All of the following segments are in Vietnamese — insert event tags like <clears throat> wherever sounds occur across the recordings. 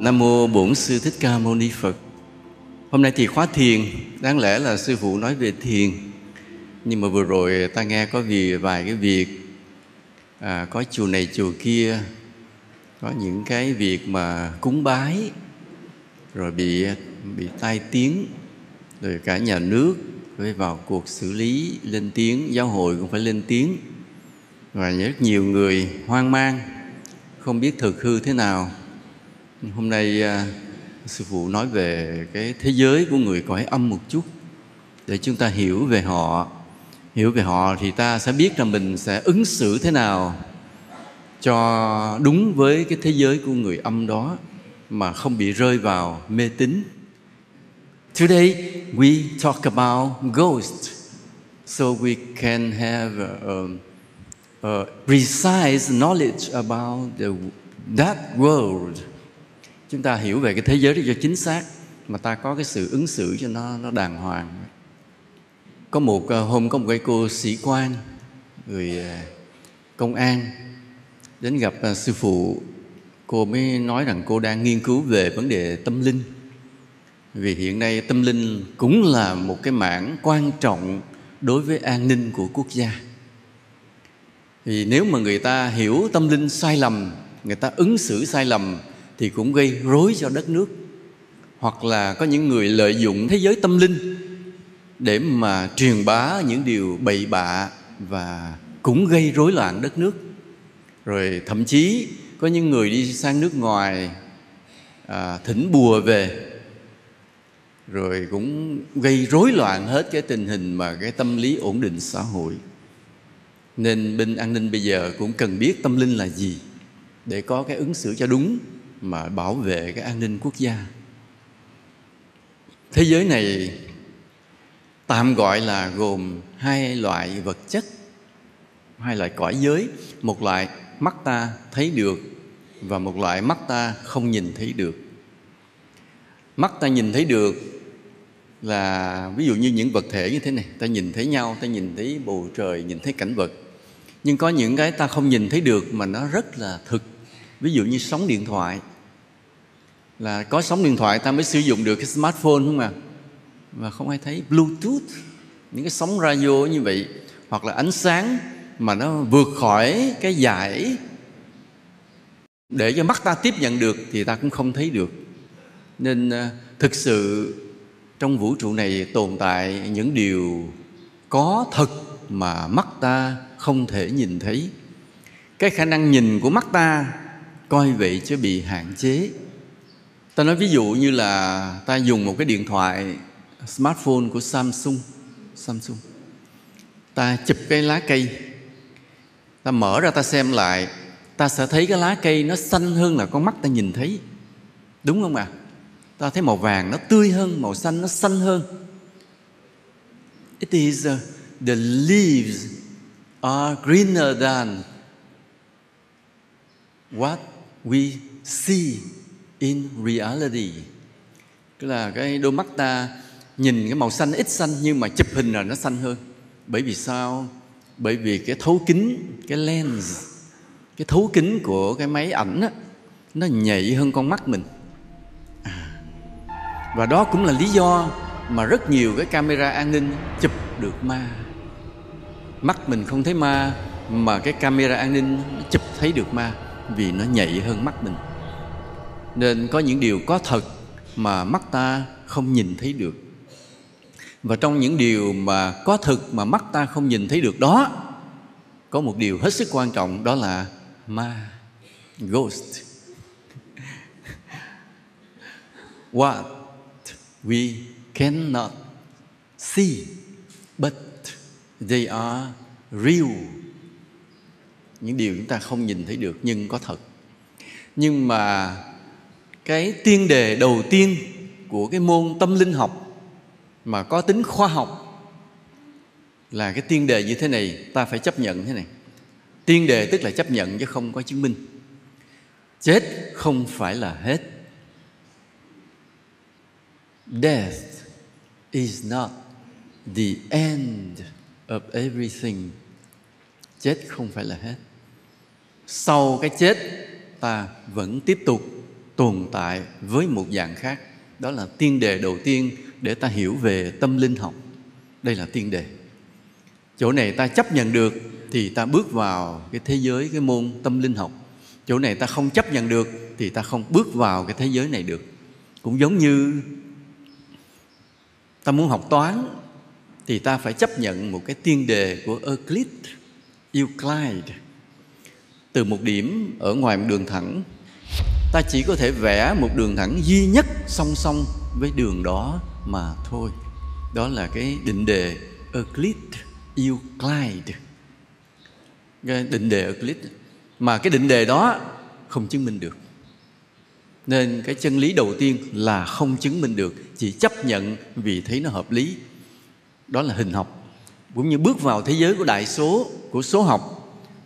Nam mô Bổn sư Thích Ca Mâu Ni Phật. Hôm nay thì khóa thiền, đáng lẽ là sư phụ nói về thiền. Nhưng mà vừa rồi ta nghe có vì vài cái việc à, có chùa này chùa kia có những cái việc mà cúng bái rồi bị bị tai tiếng rồi cả nhà nước phải vào cuộc xử lý lên tiếng giáo hội cũng phải lên tiếng và rất nhiều người hoang mang không biết thực hư thế nào hôm nay à, sư phụ nói về cái thế giới của người cõi âm một chút để chúng ta hiểu về họ. Hiểu về họ thì ta sẽ biết là mình sẽ ứng xử thế nào cho đúng với cái thế giới của người âm đó mà không bị rơi vào mê tín. Today we talk about ghosts so we can have a, a precise knowledge about the, that world chúng ta hiểu về cái thế giới đó cho chính xác, mà ta có cái sự ứng xử cho nó nó đàng hoàng. Có một ờ, hôm có một cái cô sĩ quan, người ờ, công an đến gặp ờ, sư phụ. Cô mới nói rằng cô đang nghiên cứu về vấn đề tâm linh. Vì hiện nay tâm linh cũng là một cái mảng quan trọng đối với an ninh của quốc gia. Vì nếu mà người ta hiểu tâm linh sai lầm, người ta ứng xử sai lầm thì cũng gây rối cho đất nước. Hoặc là có những người lợi dụng thế giới tâm linh để mà truyền bá những điều bậy bạ và cũng gây rối loạn đất nước. Rồi thậm chí có những người đi sang nước ngoài à, thỉnh bùa về rồi cũng gây rối loạn hết cái tình hình mà cái tâm lý ổn định xã hội. Nên bên an ninh bây giờ cũng cần biết tâm linh là gì để có cái ứng xử cho đúng mà bảo vệ cái an ninh quốc gia. Thế giới này tạm gọi là gồm hai loại vật chất, hai loại cõi giới. Một loại mắt ta thấy được và một loại mắt ta không nhìn thấy được. Mắt ta nhìn thấy được là ví dụ như những vật thể như thế này. Ta nhìn thấy nhau, ta nhìn thấy bầu trời, nhìn thấy cảnh vật. Nhưng có những cái ta không nhìn thấy được mà nó rất là thực ví dụ như sóng điện thoại. Là có sóng điện thoại ta mới sử dụng được cái smartphone không à? Mà không ai thấy. Bluetooth, những cái sóng radio như vậy. Hoặc là ánh sáng mà nó vượt khỏi cái giải. Để cho mắt ta tiếp nhận được thì ta cũng không thấy được. Nên à, thực sự trong vũ trụ này tồn tại những điều có thật mà mắt ta không thể nhìn thấy. Cái khả năng nhìn của mắt ta coi vậy chứ bị hạn chế. Ta nói ví dụ như là ta dùng một cái điện thoại smartphone của samsung. Samsung. Ta chụp cái lá cây. Ta mở ra ta xem lại. Ta sẽ thấy cái lá cây nó xanh hơn là con mắt ta nhìn thấy. Đúng không ạ? À? ta thấy màu vàng nó tươi hơn màu xanh nó xanh hơn. It is uh, the leaves are greener than what we see in reality. Tức là cái đôi mắt ta nhìn cái màu xanh ít xanh nhưng mà chụp hình là nó xanh hơn. Bởi vì sao? Bởi vì cái thấu kính cái lens cái thấu kính của cái máy ảnh á, nó nhạy hơn con mắt mình. À. và đó cũng là lý do mà rất nhiều cái camera an ninh chụp được ma. Mắt mình không thấy ma mà cái camera an ninh chụp thấy được ma vì nó nhạy hơn mắt mình. Nên có những điều có thật mà mắt ta không nhìn thấy được. Và trong những điều mà có thực mà mắt ta không nhìn thấy được đó, có một điều hết sức quan trọng, đó là ma, ghost. <laughs> What we cannot see, but they are real những điều chúng ta không nhìn thấy được, nhưng có thật. Nhưng mà cái tiên đề đầu tiên của cái môn tâm linh học mà có tính khoa học là cái tiên đề như thế này, ta phải chấp nhận thế này. Tiên đề tức là chấp nhận chứ không có chứng minh. Chết không phải là hết. Death is not the end of everything. Chết không phải là hết sau cái chết, ta vẫn tiếp tục tồn tại với một dạng khác. Đó là tiên đề đầu tiên để ta hiểu về tâm linh học. Đây là tiên đề. Chỗ này ta chấp nhận được thì ta bước vào cái thế giới, cái môn tâm linh học. Chỗ này ta không chấp nhận được thì ta không bước vào cái thế giới này được. Cũng giống như ta muốn học toán thì ta phải chấp nhận một cái tiên đề của Euclid Euclid từ một điểm ở ngoài một đường thẳng. Ta chỉ có thể vẽ một đường thẳng duy nhất song song với đường đó mà thôi. Đó là cái định đề Euclid Euclid cái định đề Euclid. Mà cái định đề đó không chứng minh được. Nên cái chân lý đầu tiên là không chứng minh được, chỉ chấp nhận vì thấy nó hợp lý. Đó là hình học. Cũng như bước vào thế giới của đại số, của số học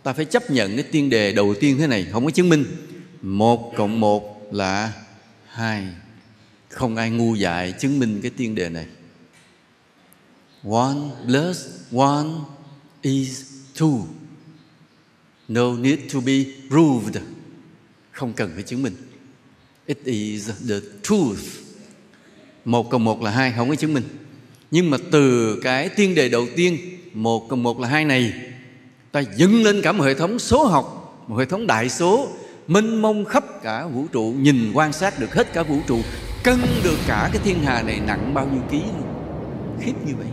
ta phải chấp nhận cái tiên đề đầu tiên thế này, không có chứng minh. Một cộng một là hai. Không ai ngu dại chứng minh cái tiên đề này. One plus one is two. No need to be proved. Không cần phải chứng minh. It is the truth. Một cộng một là hai, không có chứng minh. Nhưng mà từ cái tiên đề đầu tiên, một cộng một là hai này ta dựng lên cả một hệ thống số học, một hệ thống đại số, mênh mông khắp cả vũ trụ, nhìn quan sát được hết cả vũ trụ, cân được cả cái thiên hà này nặng bao nhiêu ký luôn. Khiếp như vậy.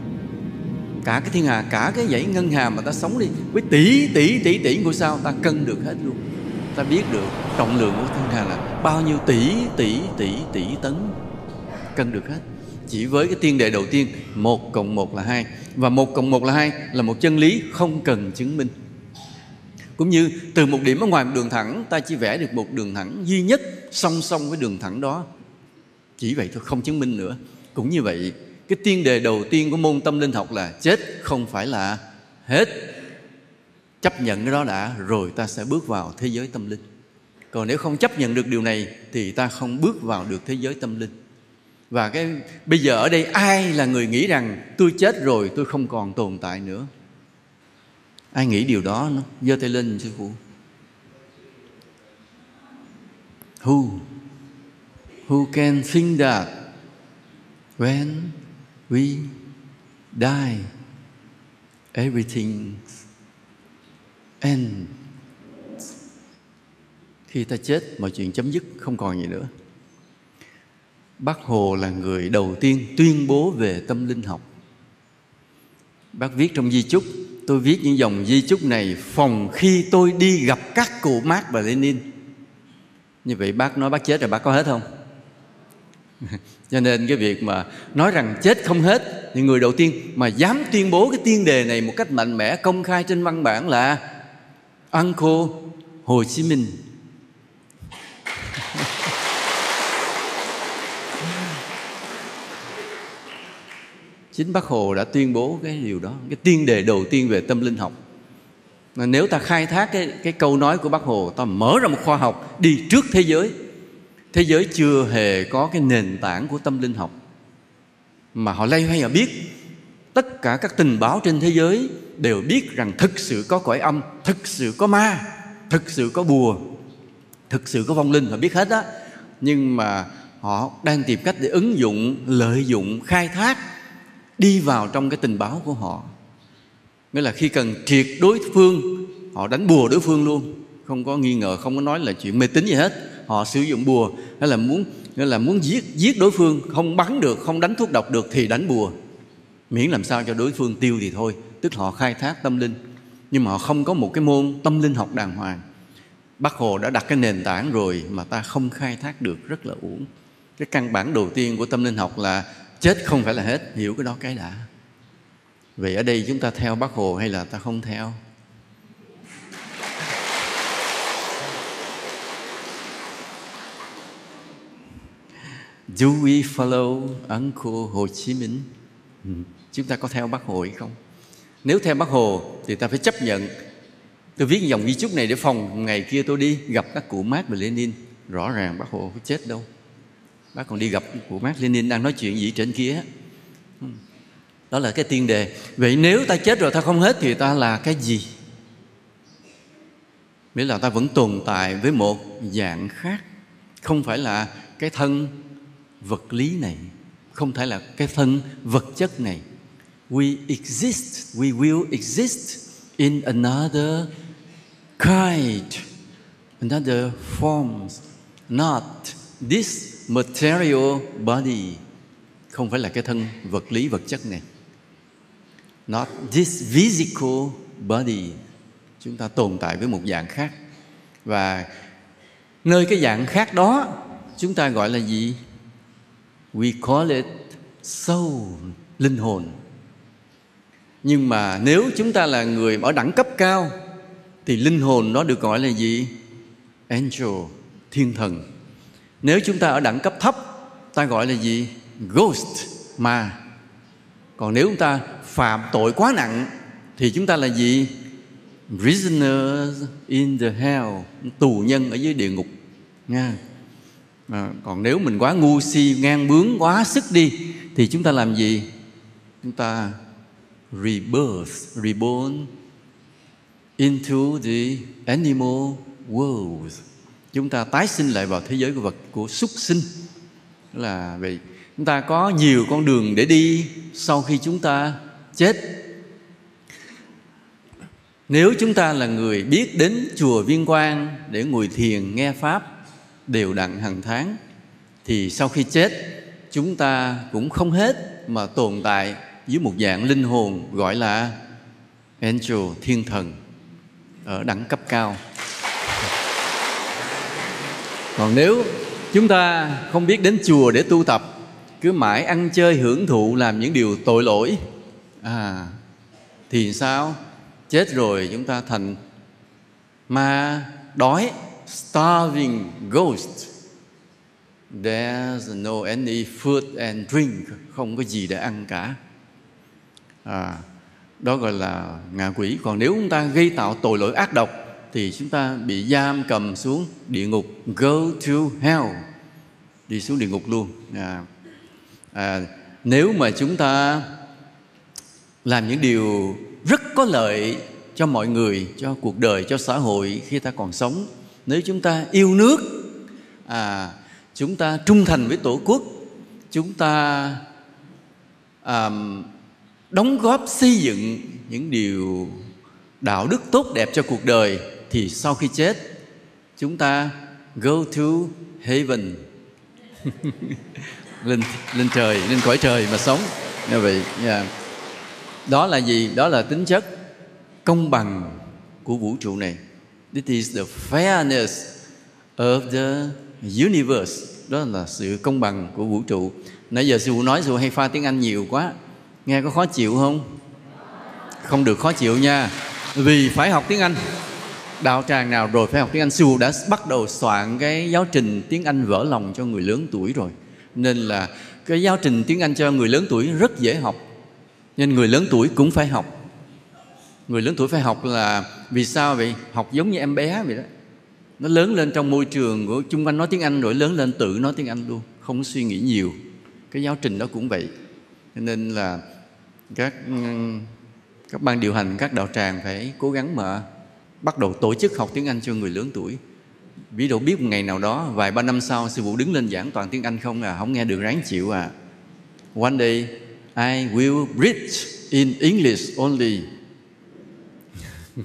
Cả cái thiên hà, cả cái dãy ngân hà mà ta sống đi, với tỷ tỷ tỷ tỷ ngôi sao ta cân được hết luôn. Ta biết được trọng lượng của thiên hà là bao nhiêu tỷ tỷ tỷ tỷ tấn. Cân được hết. Chỉ với cái tiên đề đầu tiên, một cộng một là hai và một cộng một là hai, là một chân lý không cần chứng minh. Cũng như từ một điểm ở ngoài một đường thẳng, ta chỉ vẽ được một đường thẳng duy nhất song song với đường thẳng đó. Chỉ vậy thôi, không chứng minh nữa. Cũng như vậy, cái tiên đề đầu tiên của môn tâm linh học là chết không phải là hết. Chấp nhận cái đó đã, rồi ta sẽ bước vào thế giới tâm linh. Còn nếu không chấp nhận được điều này, thì ta không bước vào được thế giới tâm linh và cái, bây giờ ở đây ai là người nghĩ rằng tôi chết rồi tôi không còn tồn tại nữa? Ai nghĩ điều đó nó giơ tay lên, sư phụ? Who? Who can think that when we die, everything ends? Khi ta chết, mọi chuyện chấm dứt, không còn gì nữa bác hồ là người đầu tiên tuyên bố về tâm linh học. Bác viết trong di chúc, tôi viết những dòng di chúc này phòng khi tôi đi gặp các cụ Mark và Lenin. Như vậy bác nói bác chết rồi bác có hết không? <laughs> Cho nên cái việc mà nói rằng chết không hết thì người đầu tiên mà dám tuyên bố cái tiên đề này một cách mạnh mẽ công khai trên văn bản là Uncle Hồ Chí Minh. Chính bác hồ đã tuyên bố cái điều đó cái tiên đề đầu tiên về tâm linh học. Mà nếu ta khai thác cái, cái câu nói của bác hồ ta mở ra một khoa học đi trước thế giới. Thế giới chưa hề có cái nền tảng của tâm linh học. Mà họ lay hoay họ biết. Tất cả các tình báo trên thế giới đều biết rằng thực sự có cõi âm thực sự có ma thực sự có bùa thực sự có vong linh họ biết hết á. Nhưng mà họ đang tìm cách để ứng dụng lợi dụng khai thác đi vào trong cái tình báo của họ. Nghĩa là khi cần triệt đối phương, họ đánh bùa đối phương luôn. Không có nghi ngờ, không có nói là chuyện mê tín gì hết. Họ sử dụng bùa hay là muốn, nghĩa là muốn giết giết đối phương. Không bắn được, không đánh thuốc độc được thì đánh bùa. Miễn làm sao cho đối phương tiêu thì thôi. Tức họ khai thác tâm linh. Nhưng mà họ không có một cái môn tâm linh học đàng hoàng. Bác hồ đã đặt cái nền tảng rồi mà ta không khai thác được, rất là uổng. Cái căn bản đầu tiên của tâm linh học là chết không phải là hết, hiểu cái đó cái đã vì ở đây chúng ta theo bác hồ hay là ta không theo Do we follow Uncle Hồ Chí Minh? Ừ. Chúng ta có theo bác Hồ hay không? Nếu theo bác Hồ thì ta phải chấp nhận Tôi viết dòng di chúc này để phòng ngày kia tôi đi, gặp các cụ mác và Lenin Rõ ràng bác Hồ có chết đâu Bác còn đi gặp cụ Mark Lenin đang nói chuyện gì trên kia. Đó là cái tiên đề Vậy nếu ta chết rồi ta không hết thì ta là cái gì? Nghĩa là ta vẫn tồn tại với một dạng khác không phải là cái thân vật lý này không phải là cái thân vật chất này we exist, we will exist in another kind, another forms, not this material body không phải là cái thân vật lý, vật chất này. Not this physical body, chúng ta tồn tại với một dạng khác. Và nơi cái dạng khác đó, chúng ta gọi là gì? We call it soul, linh hồn. Nhưng mà nếu chúng ta là người ở đẳng cấp cao, thì linh hồn nó được gọi là gì? Angel, thiên thần nếu chúng ta ở đẳng cấp thấp ta gọi là gì? Ghost ma. Còn nếu chúng ta phạm tội quá nặng thì chúng ta là gì? Prisoners in the hell tù nhân ở dưới địa ngục nha. À, còn nếu mình quá ngu si ngang bướng quá sức đi thì chúng ta làm gì? Chúng ta rebirth reborn into the animal world chúng ta tái sinh lại vào thế giới của vật, của súc sinh. Là vì chúng ta có nhiều con đường để đi sau khi chúng ta chết. Nếu chúng ta là người biết đến chùa viên quang để ngồi thiền, nghe pháp đều đặn hàng tháng, thì sau khi chết, chúng ta cũng không hết mà tồn tại dưới một dạng linh hồn gọi là angel thiên thần ở đẳng cấp cao còn nếu chúng ta không biết đến chùa để tu tập cứ mãi ăn chơi hưởng thụ làm những điều tội lỗi à thì sao? Chết rồi chúng ta thành ma đói starving ghost. There's no any food and drink không có gì để ăn cả. À, đó gọi là ngạ quỷ. Còn nếu chúng ta gây tạo tội lỗi ác độc thì chúng ta bị giam cầm xuống địa ngục go to hell. Đi xuống địa ngục luôn. À, à, nếu mà chúng ta làm những điều rất có lợi cho mọi người cho cuộc đời cho xã hội khi ta còn sống nếu chúng ta yêu nước à, chúng ta trung thành với tổ quốc chúng ta à, đóng góp xây dựng những điều đạo đức tốt đẹp cho cuộc đời thì sau khi chết chúng ta go to heaven. <laughs> Lên lên trời lên cõi trời mà sống. Như vậy yeah. đó là gì? Đó là tính chất công bằng của vũ trụ này. This is the fairness of the universe. Đó là sự công bằng của vũ trụ. Nãy giờ sư phụ nói sư phụ hay pha tiếng anh nhiều quá. Nghe có khó chịu không? Không được khó chịu nha. Vì phải học tiếng anh đạo tràng nào rồi, phải học tiếng anh sư phụ đã bắt đầu soạn cái giáo trình tiếng anh vỡ lòng cho người lớn tuổi rồi. Nên là cái giáo trình tiếng anh cho người lớn tuổi rất dễ học. Nên người lớn tuổi cũng phải học. Người lớn tuổi phải học là vì sao vậy? Học giống như em bé vậy đó. Nó lớn lên trong môi trường của chung quanh nói tiếng anh rồi lớn lên tự nói tiếng anh luôn, không suy nghĩ nhiều. Cái giáo trình đó cũng vậy. Nên là các các ban điều hành, các đạo tràng phải cố gắng mà bắt đầu tổ chức học tiếng Anh cho người lớn tuổi. Ví dụ biết một ngày nào đó, vài ba năm sau, sư phụ đứng lên giảng toàn tiếng Anh không à không nghe được ráng chịu à. One day, I will preach in English only. <laughs>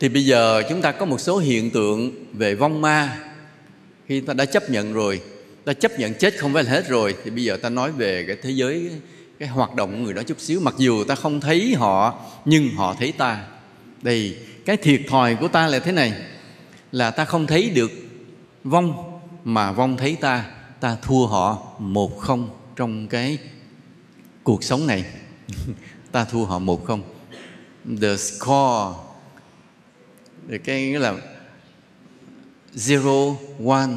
Thì bây giờ chúng ta có một số hiện tượng về vong ma. Khi ta đã chấp nhận rồi, ta chấp nhận chết không phải là hết rồi, thì bây giờ ta nói về cái thế giới cái hoạt động của người đó chút xíu. Mặc dù ta không thấy họ, nhưng họ thấy ta. Đây, cái thiệt thòi của ta là thế này. Là ta không thấy được vong, mà vong thấy ta. Ta thua họ một không trong cái cuộc sống này. <laughs> Ta thua họ một không. The score, cái nghĩa là zero one.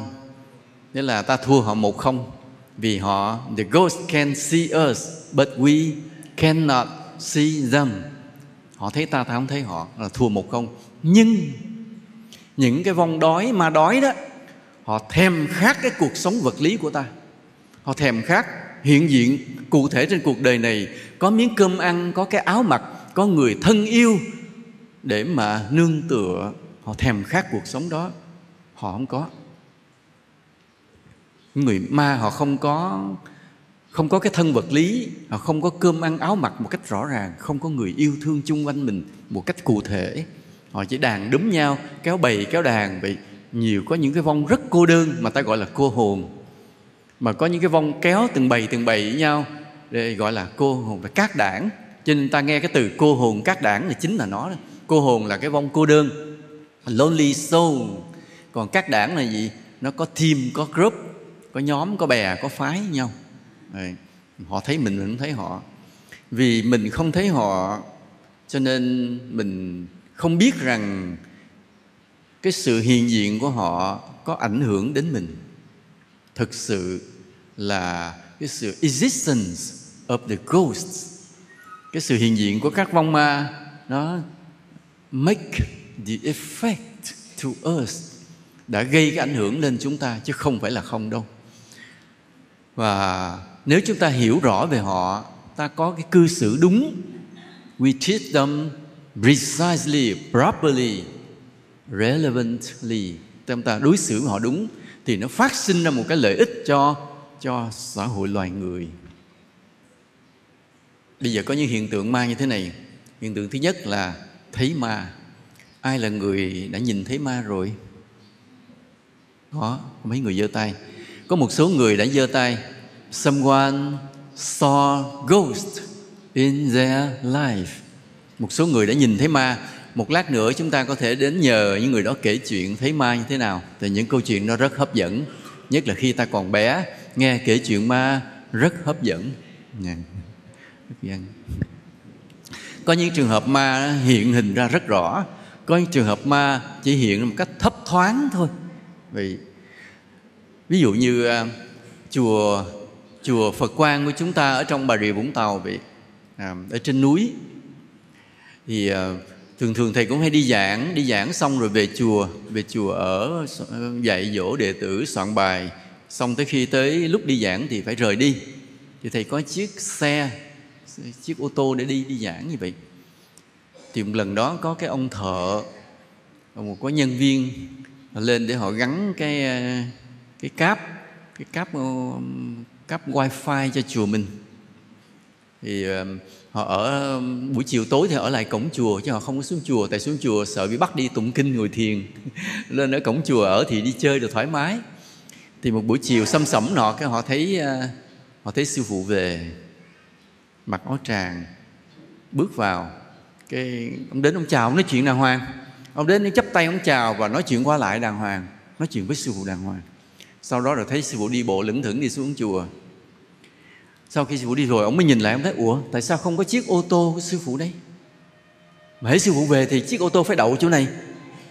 Nghĩa là ta thua họ một không vì họ, the ghost can see us but we cannot see them. Họ thấy ta ta không thấy họ. Là thua một không. Nhưng những cái vong đói mà đói đó, họ thèm khát cái cuộc sống vật lý của ta. Họ thèm khát hiện diện cụ thể trên cuộc đời này. Có miếng cơm ăn, có cái áo mặc, có người thân yêu để mà nương tựa. Họ thèm khát cuộc sống đó. Họ không có. Người ma họ không có không có cái thân vật lý họ không có cơm ăn áo mặc một cách rõ ràng, không có người yêu thương chung quanh mình một cách cụ thể. Họ chỉ đàn đúm nhau, kéo bầy, kéo đàn. Vậy nhiều có những cái vong rất cô đơn mà ta gọi là cô hồn. Mà có những cái vong kéo từng bầy từng bầy với nhau, để gọi là cô hồn và cát đảng. Cho nên ta nghe cái từ cô hồn cát đảng là chính là nó đó. cô hồn là cái vong cô đơn. Lonely soul. Còn cát đảng là gì? Nó có team, có group, có nhóm, có bè, có phái nhau. Đấy. họ thấy mình mình không thấy họ. Vì mình không thấy họ, cho nên mình không biết rằng cái sự hiện diện của họ có ảnh hưởng đến mình. Thực sự là cái sự existence of the ghosts, cái sự hiện diện của các vong ma, nó make the effect to us, đã gây cái ảnh hưởng lên chúng ta, chứ không phải là không đâu. Và nếu chúng ta hiểu rõ về họ, ta có cái cư xử đúng. We treat them precisely, properly, relevantly. Chúng ta đối xử với họ đúng, thì nó phát sinh ra một cái lợi ích cho cho xã hội loài người. Bây giờ có những hiện tượng ma như thế này. Hiện tượng thứ nhất là thấy ma. Ai là người đã nhìn thấy ma rồi? Có mấy người giơ tay. Có một số người đã giơ tay someone saw ghost in their life. Một số người đã nhìn thấy ma. Một lát nữa chúng ta có thể đến nhờ những người đó kể chuyện thấy ma như thế nào. Thì những câu chuyện nó rất hấp dẫn. Nhất là khi ta còn bé nghe kể chuyện ma rất hấp dẫn. Có những trường hợp ma hiện hình ra rất rõ. Có những trường hợp ma chỉ hiện một cách thấp thoáng thôi. Vì ví dụ như uh, chùa chùa Phật Quang của chúng ta ở trong Bà Rịa Vũng Tàu vậy. À, ở trên núi. Thì à, thường thường thầy cũng hay đi giảng đi giảng xong rồi về chùa về chùa ở dạy dỗ đệ tử soạn bài. Xong tới khi tới lúc đi giảng thì phải rời đi. Thì thầy có chiếc xe chiếc ô tô để đi đi giảng như vậy. Thì một lần đó có cái ông thợ một có nhân viên lên để họ gắn cái à, cái cáp cái cáp cáp wifi cho chùa mình. Thì ờ, họ ở buổi chiều tối thì ở lại cổng chùa chứ họ không có xuống chùa, tại xuống chùa sợ bị bắt đi tụng kinh ngồi thiền. <laughs> Lên ở cổng chùa ở thì đi chơi được thoải mái. Thì một buổi chiều xăm sẩm nọ cái họ thấy ờ, họ thấy sư phụ về, mặc áo tràng, bước vào. Cái ông đến ông chào, ông nói chuyện đàng hoàng. Ông đến ông chấp tay ông chào và nói chuyện qua lại đàng hoàng, nói chuyện với sư phụ đàng hoàng. Sau đó rồi thấy sư phụ đi bộ lững thững đi xuống chùa sau khi sư phụ đi rồi, ông mới nhìn lại, ông thấy, ủa, tại sao không có chiếc ô tô của sư phụ đây? Mà hãy sư phụ về thì chiếc ô tô phải đậu chỗ này.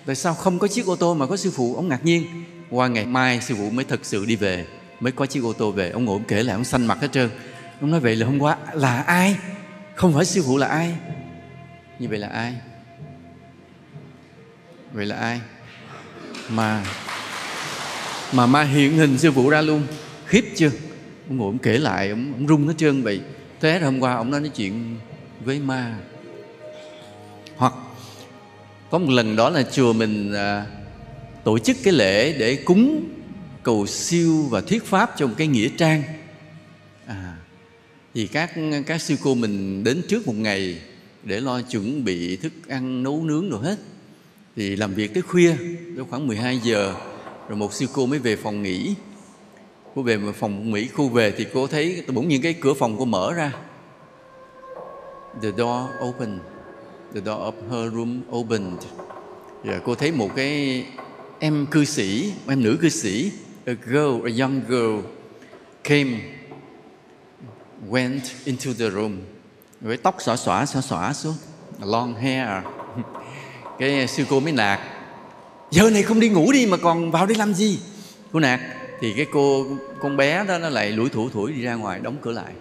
Tại sao không có chiếc ô tô mà có sư phụ? Ông ngạc nhiên. Qua ngày mai, sư phụ mới thật sự đi về, mới có chiếc ô tô về. Ông ngồi ông kể lại, ông xanh mặt hết trơn. Ông nói, vậy là hôm qua, là ai? Không phải sư phụ là ai? Như vậy là ai? Vậy là ai? Mà mà ma hiện hình sư phụ ra luôn. Khiếp chưa? Ông ngồi ông kể lại ông, ông rung hết trơn. Vậy thế hôm qua ông nói nói chuyện với ma. Hoặc có một lần đó là chùa mình à, tổ chức cái lễ để cúng cầu siêu và thuyết pháp trong cái nghĩa trang. À, thì các các sư cô mình đến trước một ngày để lo chuẩn bị thức ăn nấu nướng rồi hết. Thì làm việc tới khuya tới khoảng 12 giờ rồi một sư cô mới về phòng nghỉ cô về phòng mỹ khu về thì cô thấy bỗng nhiên cái cửa phòng cô mở ra. The door open, the door of her room opened. Và cô thấy một cái em cư sĩ, em nữ cư sĩ, a girl, a young girl came, went into the room. Với tóc xõa xõa xõa xõa xuống, long hair. <laughs> Cái sư cô mới nạt, giờ này không đi ngủ đi mà còn vào đây làm gì? Cô nạt thì cái cô con bé đó nó lại lủi thủ thủi đi ra ngoài đóng cửa lại.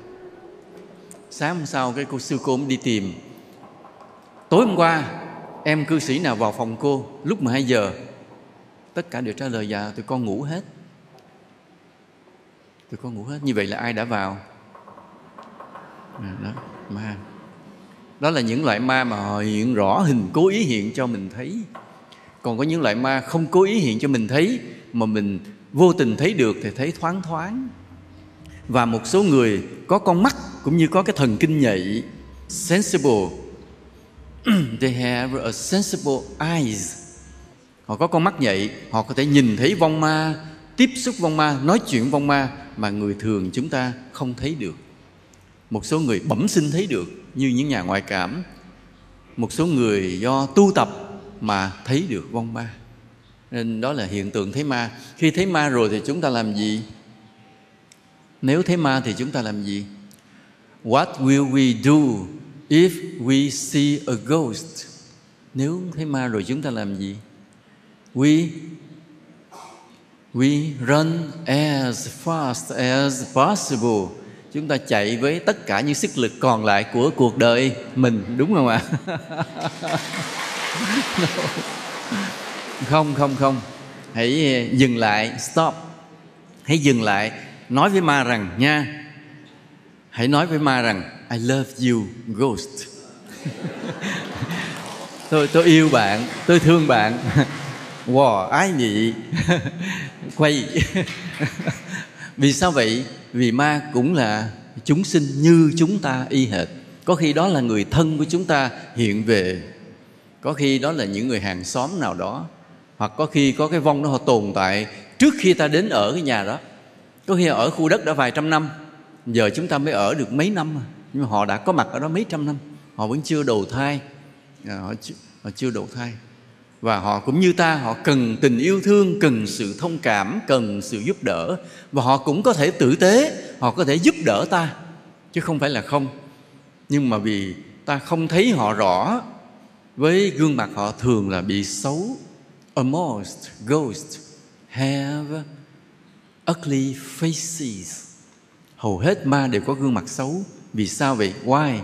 Sáng hôm sau cái cô sư cô mới đi tìm. Tối hôm qua em cư sĩ nào vào phòng cô lúc 12 giờ tất cả đều trả lời dạ tụi con ngủ hết. Tụi con ngủ hết như vậy là ai đã vào? À, đó ma. Đó là những loại ma mà họ hiện rõ hình cố ý hiện cho mình thấy. Còn có những loại ma không cố ý hiện cho mình thấy mà mình vô tình thấy được thì thấy thoáng thoáng. Và một số người có con mắt cũng như có cái thần kinh nhạy, sensible. <clears throat> They have a sensible eyes. Họ có con mắt nhạy, họ có thể nhìn thấy vong ma, tiếp xúc vong ma, nói chuyện vong ma mà người thường chúng ta không thấy được. Một số người bẩm sinh thấy được như những nhà ngoại cảm. Một số người do tu tập mà thấy được vong ma nên đó là hiện tượng thấy ma. Khi thấy ma rồi thì chúng ta làm gì? Nếu thấy ma thì chúng ta làm gì? What will we do if we see a ghost? Nếu thấy ma rồi chúng ta làm gì? We we run as fast as possible. Chúng ta chạy với tất cả những sức lực còn lại của cuộc đời mình, đúng không ạ? <laughs> không không không. Hãy ờ, dừng lại. Stop. Hãy dừng lại. Nói với ma rằng nha. Hãy nói với ma rằng, I love you, ghost. <laughs> Tôi tôi yêu bạn. Tôi thương bạn. <laughs> Wow, ái nhị. <laughs> Quay. Vì sao vậy? Vì ma cũng là chúng sinh như chúng ta y hệt. Có khi đó là người thân của chúng ta hiện về. Có khi đó là những người hàng xóm nào đó hoặc có khi có cái vong đó họ tồn tại trước khi ta đến ở cái nhà đó. Có khi ở khu đất đã vài trăm năm giờ chúng ta mới ở được mấy năm mà. Nhưng mà họ đã có mặt ở đó mấy trăm năm họ vẫn chưa đầu thai. À, họ, chưa, họ chưa đầu thai. Và họ cũng như ta họ cần tình yêu thương cần sự thông cảm cần sự giúp đỡ. Và họ cũng có thể tử tế họ có thể giúp đỡ ta chứ không phải là không. Nhưng mà vì ta không thấy họ rõ với gương mặt họ thường là bị xấu almost ghosts have ugly faces. Hầu hết ma đều có gương mặt xấu. Vì sao vậy? Why?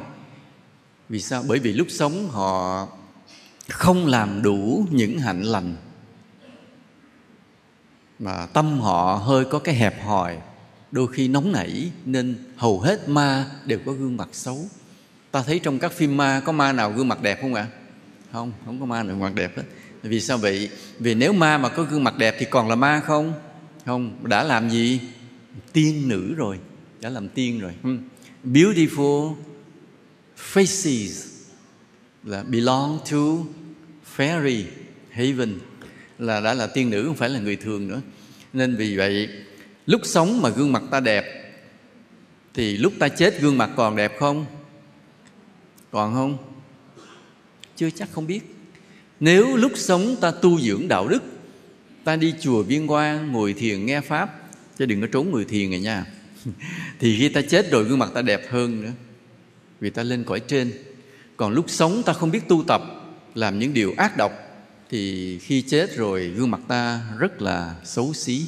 Vì sao? Bởi vì lúc sống họ không làm đủ những hạnh lành. Mà tâm họ hơi có cái hẹp hòi. Đôi khi nóng nảy nên hầu hết ma đều có gương mặt xấu. Ta thấy trong các phim ma, có ma nào gương mặt đẹp không ạ? Không không có ma nào gương mặt đẹp hết vì sao vậy? Vì nếu ma mà có gương mặt đẹp thì còn là ma không? Không, đã làm gì? Tiên nữ rồi, đã làm tiên rồi. Hmm. beautiful faces là belong to fairy heaven là đã là tiên nữ, không phải là người thường nữa. Nên vì vậy, lúc sống mà gương mặt ta đẹp, thì lúc ta chết gương mặt còn đẹp không? Còn không? Chưa chắc không biết nếu lúc sống ta tu dưỡng đạo đức ta đi chùa viên quan, ngồi thiền nghe pháp chứ đừng có trốn ngồi thiền này nha. <laughs> Thì khi ta chết rồi gương mặt ta đẹp hơn nữa vì ta lên cõi trên. Còn lúc sống ta không biết tu tập làm những điều ác độc thì khi chết rồi gương mặt ta rất là xấu xí.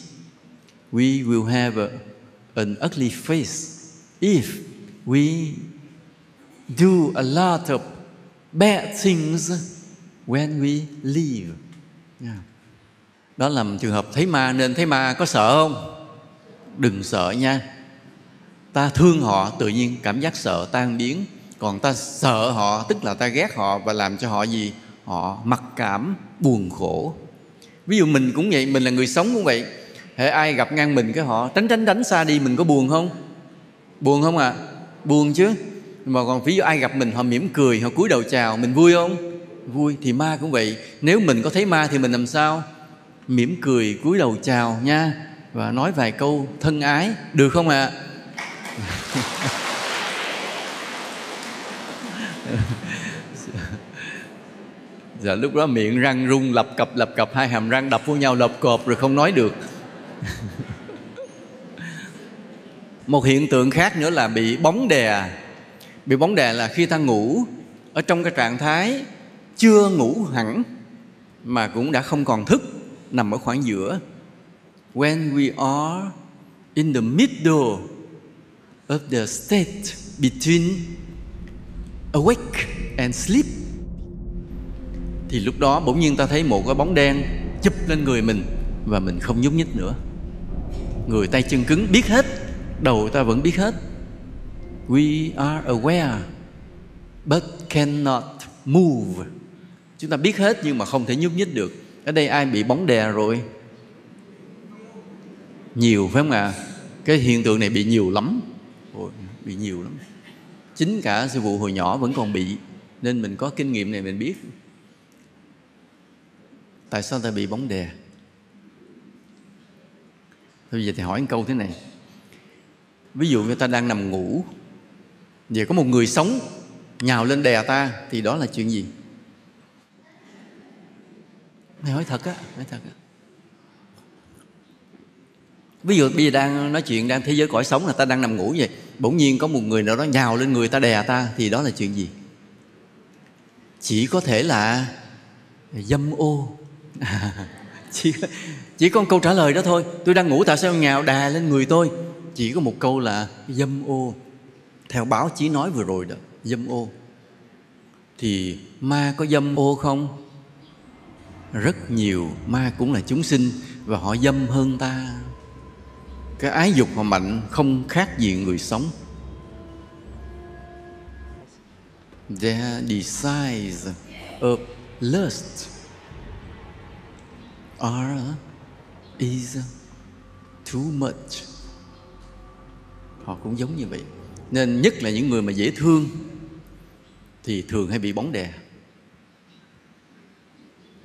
We will have a, an ugly face if we do a lot of bad things when we leave. yeah. đó là một trường hợp, thấy ma nên thấy ma có sợ không? Đừng sợ nha. Ta thương họ, tự nhiên cảm giác sợ tan biến. Còn ta sợ họ, tức là ta ghét họ và làm cho họ gì? Họ mặc cảm, buồn khổ. Ví dụ mình cũng vậy, mình là người sống cũng vậy. Hệ ai gặp ngang mình cái họ, tránh tránh tránh, xa đi, mình có buồn không? Buồn không ạ? À? buồn chứ. Mà còn ví dụ ai gặp mình, họ mỉm cười, họ cúi đầu chào, mình vui không? Vui thì ma cũng vậy. Nếu mình có thấy ma thì mình làm sao? Mỉm cười, cúi đầu chào nha. Và nói vài câu thân ái. Được không ạ? <laughs> À? dạ lúc đó miệng răng rung, lập cập lập cập, hai hàm răng đập vào nhau lợp cộp rồi không nói được. <laughs> Một hiện tượng khác nữa là bị bóng đè. Bị bóng đè là khi ta ngủ ở trong cái trạng thái chưa ngủ hẳn, mà cũng đã không còn thức, nằm ở khoảng giữa. When we are in the middle of the state between awake and sleep, thì lúc đó bỗng nhiên ta thấy một cái bóng đen chụp lên người mình và mình không nhúc nhích nữa. Người tay chân cứng biết hết, đầu ta vẫn biết hết. We are aware, but cannot move chúng ta biết hết nhưng mà không thể nhúc nhích được. Ở đây ai bị bóng đè rồi? Nhiều phải không ạ? À? cái hiện tượng này bị nhiều lắm. Ôi, bị nhiều lắm. Chính cả sư phụ hồi nhỏ vẫn còn bị. Nên mình có kinh nghiệm này mình biết. Tại sao ta bị bóng đè? Thôi bây giờ thì hỏi một câu thế này. Ví dụ người ta đang nằm ngủ vậy có một người sống nhào lên đè ta thì đó là chuyện gì? Thầy hỏi thật á nói thật á. Ví dụ bây giờ đang nói chuyện đang thế giới cõi sống là ta đang nằm ngủ vậy bỗng nhiên có một người nào đó nhào lên người ta đè ta thì đó là chuyện gì? Chỉ có thể là dâm ô. <laughs> Chỉ, chỉ có một câu trả lời đó thôi. Tôi đang ngủ tại sao nhào đè lên người tôi? Chỉ có một câu là dâm ô. Theo báo chí nói vừa rồi đó dâm ô. Thì ma có dâm ô không? Rất nhiều ma cũng là chúng sinh và họ dâm hơn ta. Cái ái dục họ mạnh không khác gì người sống. Their desires of lust are is too much. Họ cũng giống như vậy. Nên nhất là những người mà dễ thương thì thường hay bị bóng đè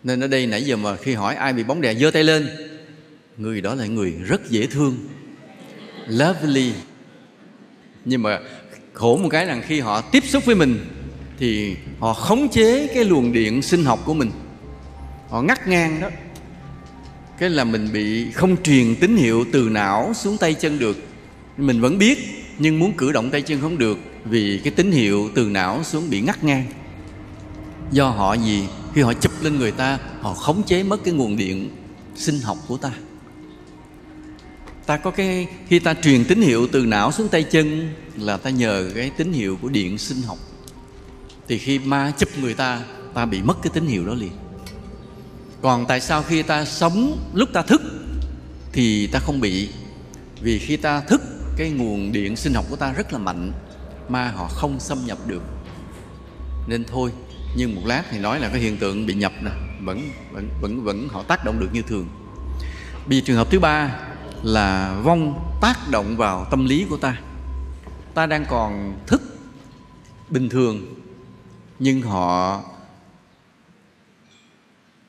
nên ở đây nãy giờ mà khi hỏi ai bị bóng đè, giơ tay lên. Người đó là người rất dễ thương. Lovely. Nhưng mà khổ một cái rằng khi họ tiếp xúc với mình, thì họ khống chế cái luồng điện sinh học của mình. Họ ngắt ngang đó. Cái là mình bị không truyền tín hiệu từ não xuống tay chân được. Mình vẫn biết, nhưng muốn cử động tay chân không được, vì cái tín hiệu từ não xuống bị ngắt ngang. Do họ gì? Khi họ chụp lên người ta, họ khống chế mất cái nguồn điện sinh học của ta. Ta có cái, khi ta truyền tín hiệu từ não xuống tay chân là ta nhờ cái tín hiệu của điện sinh học. Thì khi ma chụp người ta ta bị mất cái tín hiệu đó liền. Còn tại sao khi ta sống, lúc ta thức thì ta không bị? Vì khi ta thức, cái nguồn điện sinh học của ta rất là mạnh ma họ không xâm nhập được. Nên thôi nhưng một lát thì nói là cái hiện tượng bị nhập nè, vẫn vẫn vẫn vẫn họ tác động được như thường. Bây trường hợp thứ ba là vong tác động vào tâm lý của ta. Ta đang còn thức bình thường, nhưng họ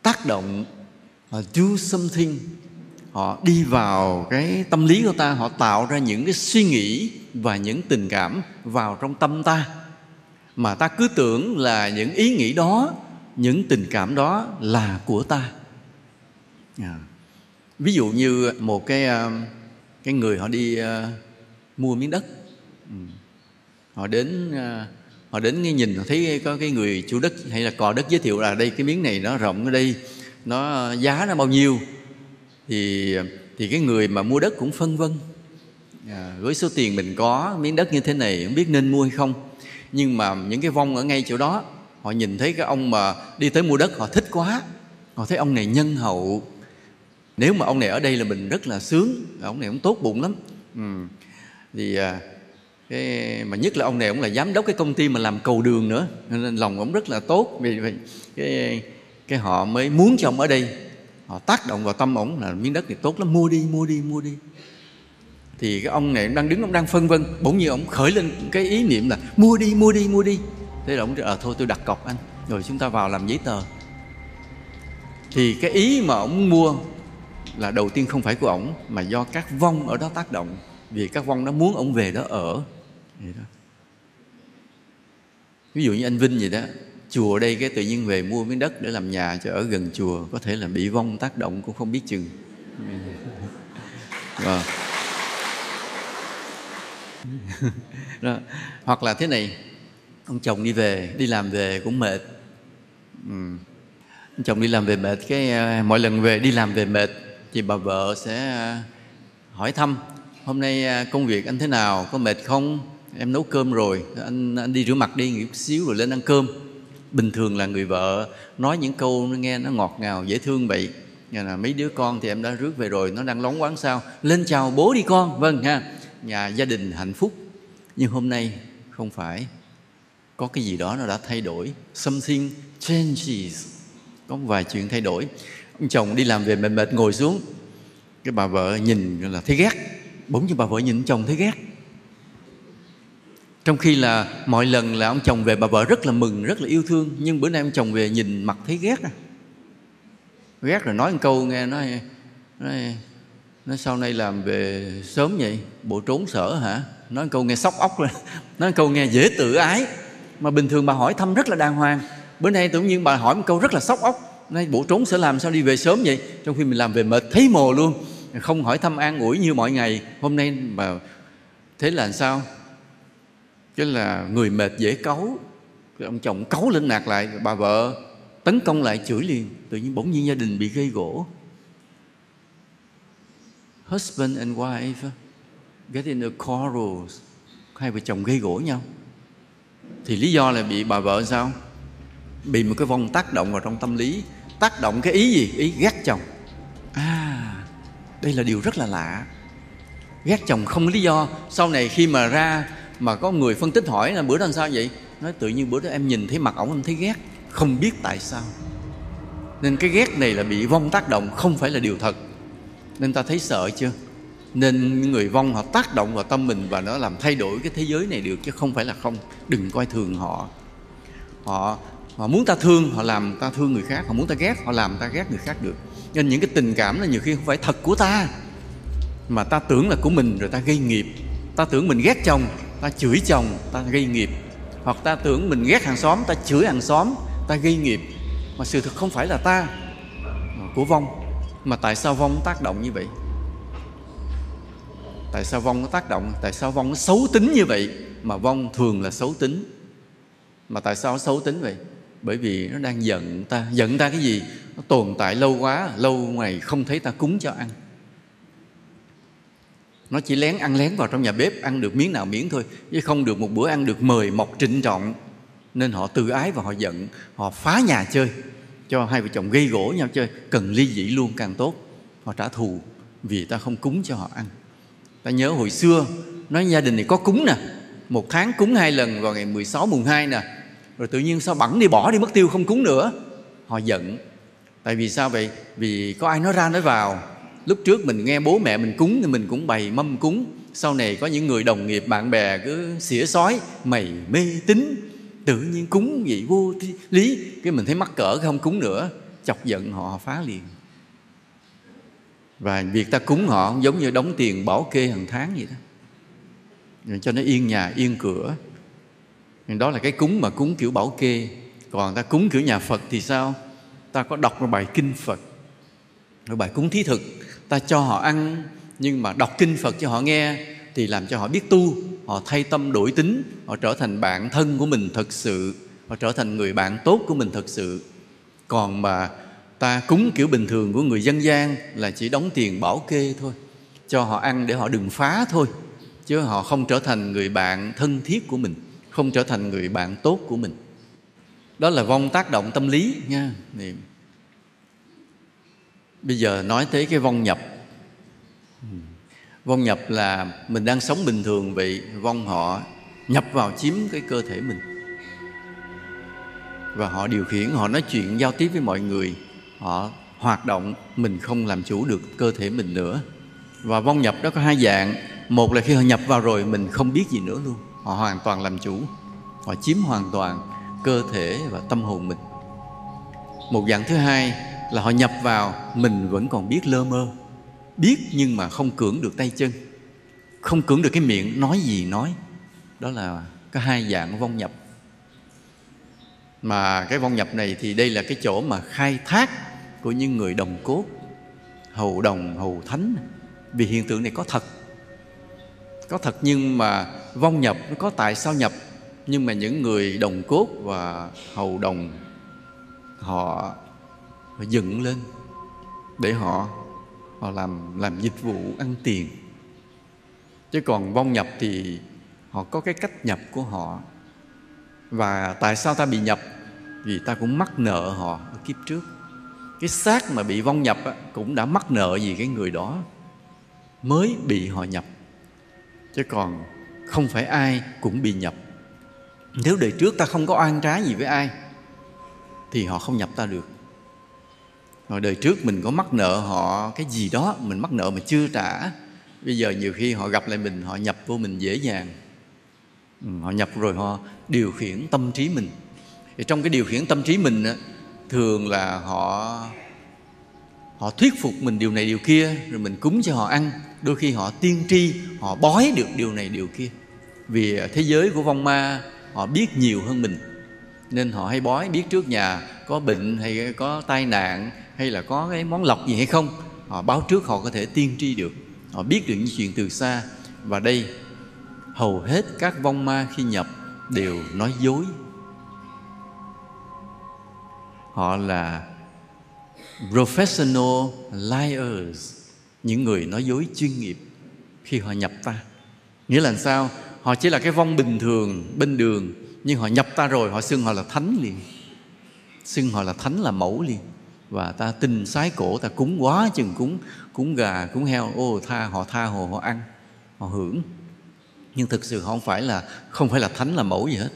tác động, họ do something, họ đi vào cái tâm lý của ta, họ tạo ra những cái suy nghĩ và những tình cảm vào trong tâm ta mà ta cứ tưởng là những ý nghĩ đó những tình cảm đó là của ta. À. ví dụ như một cái à, cái người họ đi uh, mua miếng đất. Ừ. họ đến uh, họ đến nghe nhìn họ thấy có cái người chủ đất hay là cò đất giới thiệu là đây cái miếng này nó rộng ở đây nó giá nó bao nhiêu. Thì thì cái người mà mua đất cũng phân vân. À, với số tiền mình có miếng đất như thế này không biết nên mua hay không nhưng mà những cái vong ở ngay chỗ đó, họ nhìn thấy cái ông mà đi tới mua đất, họ thích quá. Họ thấy ông này nhân hậu. Nếu mà ông này ở đây là mình rất là sướng ông này cũng tốt bụng lắm. Ừ. thì à, cái, mà nhất là ông này cũng là giám đốc cái công ty mà làm cầu đường nữa nên lòng ông rất là tốt. Vì vì cái cái họ mới muốn cho ông ở đây. Họ tác động vào tâm ổng là miếng đất này tốt lắm. Mua đi mua đi mua đi thì cái ông này đang đứng ông đang phân vân. Bỗng nhiên ông khởi lên cái ý niệm là mua đi mua đi mua đi. Thế là ông ờ à, thôi tôi đặt cọc anh rồi chúng ta vào làm giấy tờ. Thì cái ý mà ông mua là đầu tiên không phải của ổng mà do các vong ở đó tác động. Vì các vong nó muốn ông về đó ở. Vậy đó. Ví dụ như anh vinh vậy đó chùa đây cái tự nhiên về mua miếng đất để làm nhà cho ở gần chùa có thể là bị vong tác động cũng không biết chừng. <laughs> Vâng đó. hoặc là thế này ông chồng đi về đi làm về cũng mệt. Ừ. ông chồng đi làm về mệt cái uh, mỗi lần về đi làm về mệt thì bà vợ sẽ uh, hỏi thăm hôm nay uh, công việc anh thế nào? Có mệt không? Em nấu cơm rồi anh anh đi rửa mặt đi nghỉ xíu rồi lên ăn cơm. Bình thường là người vợ nói những câu nó nghe nó ngọt ngào dễ thương vậy. Nhà là mấy đứa con thì em đã rước về rồi nó đang lóng quán sao? Lên chào bố đi con. Vâng ha nhà gia đình hạnh phúc. Nhưng hôm nay không phải có cái gì đó nó đã thay đổi. Something changes. Có một vài chuyện thay đổi. Ông chồng đi làm về mệt mệt ngồi xuống. Cái bà vợ nhìn là thấy ghét. Bỗng nhiên bà vợ nhìn chồng thấy ghét. Trong khi là mọi lần là ông chồng về, bà vợ rất là mừng, rất là yêu thương. Nhưng bữa nay ông chồng về nhìn mặt thấy ghét à. Ghét rồi nói một câu nghe, nói nói nó sau này làm về sớm vậy? Bộ trốn sở hả? Nói câu nghe sóc óc lên. <laughs> Nói câu nghe dễ tự ái. Mà bình thường bà hỏi thăm rất là đàng hoàng. Bữa nay tự nhiên bà hỏi một câu rất là sóc óc nói, bộ trốn sở làm sao đi về sớm vậy? Trong khi mình làm về mệt thấy mồ luôn. Không hỏi thăm an ủi như mọi ngày. Hôm nay bà thế là sao? Chứ là người mệt dễ cấu cái ông chồng cấu lên nạt lại, bà vợ tấn công lại chửi liền. Tự nhiên bỗng nhiên gia đình bị gây gỗ husband and wife, get in a quarrel hai vợ chồng gây gỗ nhau. Thì lý do là bị bà vợ sao? Bị một cái vong tác động vào trong tâm lý. Tác động cái ý gì? Ý ghét chồng. À đây là điều rất là lạ. Ghét chồng không lý do. Sau này khi mà ra mà có người phân tích hỏi là bữa đó làm sao vậy? Nói tự nhiên bữa đó em nhìn thấy mặt ổng, em thấy ghét. Không biết tại sao. Nên cái ghét này là bị vong tác động, không phải là điều thật nên ta thấy sợ chưa? Nên người vong họ tác động vào tâm mình và nó làm thay đổi cái thế giới này được chứ không phải là không. Đừng coi thường họ. Họ họ muốn ta thương, họ làm ta thương người khác. Họ muốn ta ghét, họ làm ta ghét người khác được. Nên những cái tình cảm là nhiều khi không phải thật của ta, mà ta tưởng là của mình rồi ta gây nghiệp. Ta tưởng mình ghét chồng, ta chửi chồng, ta gây nghiệp. Hoặc ta tưởng mình ghét hàng xóm, ta chửi hàng xóm, ta gây nghiệp. Mà sự thực không phải là ta của vong mà tại sao vong tác động như vậy? Tại sao vong nó tác động? Tại sao vong nó xấu tính như vậy? Mà vong thường là xấu tính. Mà tại sao nó xấu tính vậy? Bởi vì nó đang giận ta. Giận ta cái gì? Nó tồn tại lâu quá, lâu ngày không thấy ta cúng cho ăn. Nó chỉ lén ăn lén vào trong nhà bếp, ăn được miếng nào miếng thôi, chứ không được một bữa ăn được mời mọc trịnh trọng. Nên họ tự ái và họ giận, họ phá nhà chơi cho hai vợ chồng gây gỗ nhau chơi, cần ly dị luôn càng tốt. Họ trả thù vì ta không cúng cho họ ăn. Ta nhớ hồi xưa, nói gia đình này có cúng nè. Một tháng cúng hai lần vào ngày 16 mùng 2 nè. Rồi tự nhiên sao bẵng đi bỏ đi mất tiêu không cúng nữa. Họ giận. Tại vì sao vậy? Vì có ai nói ra nói vào. Lúc trước mình nghe bố mẹ mình cúng thì mình cũng bày mâm cúng. Sau này có những người đồng nghiệp, bạn bè cứ xỉa sói, mày mê tín tự nhiên cúng vậy vô lý. Cái mình thấy mắc cỡ không cúng nữa. Chọc giận họ, phá liền. Và việc ta cúng họ giống như đóng tiền bảo kê hàng tháng vậy đó. Rồi cho nó yên nhà yên cửa. Đó là cái cúng mà cúng kiểu bảo kê. Còn ta cúng kiểu nhà phật thì sao? Ta có đọc một bài kinh phật. Một bài cúng thí thực. Ta cho họ ăn nhưng mà đọc kinh phật cho họ nghe thì làm cho họ biết tu họ thay tâm đổi tính, họ trở thành bạn thân của mình thật sự, họ trở thành người bạn tốt của mình thật sự. Còn mà ta cúng kiểu bình thường của người dân gian là chỉ đóng tiền bảo kê thôi, cho họ ăn để họ đừng phá thôi, chứ họ không trở thành người bạn thân thiết của mình, không trở thành người bạn tốt của mình. Đó là vong tác động tâm lý nha. Bây giờ nói tới cái vong nhập vong nhập là mình đang sống bình thường bị vong họ nhập vào chiếm cái cơ thể mình. Và họ điều khiển, họ nói chuyện, giao tiếp với mọi người. Họ hoạt động, mình không làm chủ được cơ thể mình nữa. Và vong nhập đó có hai dạng. Một là khi họ nhập vào rồi, mình không biết gì nữa luôn. Họ hoàn toàn làm chủ. Họ chiếm hoàn toàn cơ thể và tâm hồn mình. Một dạng thứ hai là họ nhập vào, mình vẫn còn biết lơ mơ biết nhưng mà không cưỡng được tay chân. Không cưỡng được cái miệng nói gì nói. Đó là có hai dạng vong nhập. Mà cái vong nhập này thì đây là cái chỗ mà khai thác của những người đồng cốt hầu đồng hầu thánh. Vì hiện tượng này có thật. Có thật nhưng mà vong nhập nó có tại sao nhập. Nhưng mà những người đồng cốt và hầu đồng họ, họ dựng lên để họ họ làm làm dịch vụ ăn tiền. Chứ còn vong nhập thì họ có cái cách nhập của họ. Và tại sao ta bị nhập? Vì ta cũng mắc nợ họ ở kiếp trước. Cái xác mà bị vong nhập cũng đã mắc nợ vì cái người đó mới bị họ nhập. Chứ còn không phải ai cũng bị nhập. Nếu đời trước ta không có oan trái gì với ai, thì họ không nhập ta được hồi đời trước mình có mắc nợ họ cái gì đó mình mắc nợ mà chưa trả. Bây giờ nhiều khi họ gặp lại mình họ nhập vô mình dễ dàng. Ừ, họ nhập rồi họ điều khiển tâm trí mình. Thì trong cái điều khiển tâm trí mình thường là họ họ thuyết phục mình điều này điều kia rồi mình cúng cho họ ăn. Đôi khi họ tiên tri họ bói được điều này điều kia. Vì thế giới của vong ma họ biết nhiều hơn mình. Nên họ hay bói biết trước nhà có bệnh hay có tai nạn hay là có cái món lọc gì hay không, họ báo trước họ có thể tiên tri được. Họ biết được những chuyện từ xa. Và đây, hầu hết các vong ma khi nhập đều nói dối. Họ là professional liars, những người nói dối chuyên nghiệp khi họ nhập ta. Nghĩa là sao? Họ chỉ là cái vong bình thường, bên đường, nhưng họ nhập ta rồi, họ xưng họ là thánh liền. Xưng họ là thánh là mẫu liền và ta tình sái cổ, ta cúng quá chừng cúng cúng gà, cúng heo. Ô, tha, họ tha hồ, họ ăn, họ hưởng. Nhưng thực sự họ không phải là, không phải là thánh là mẫu gì hết.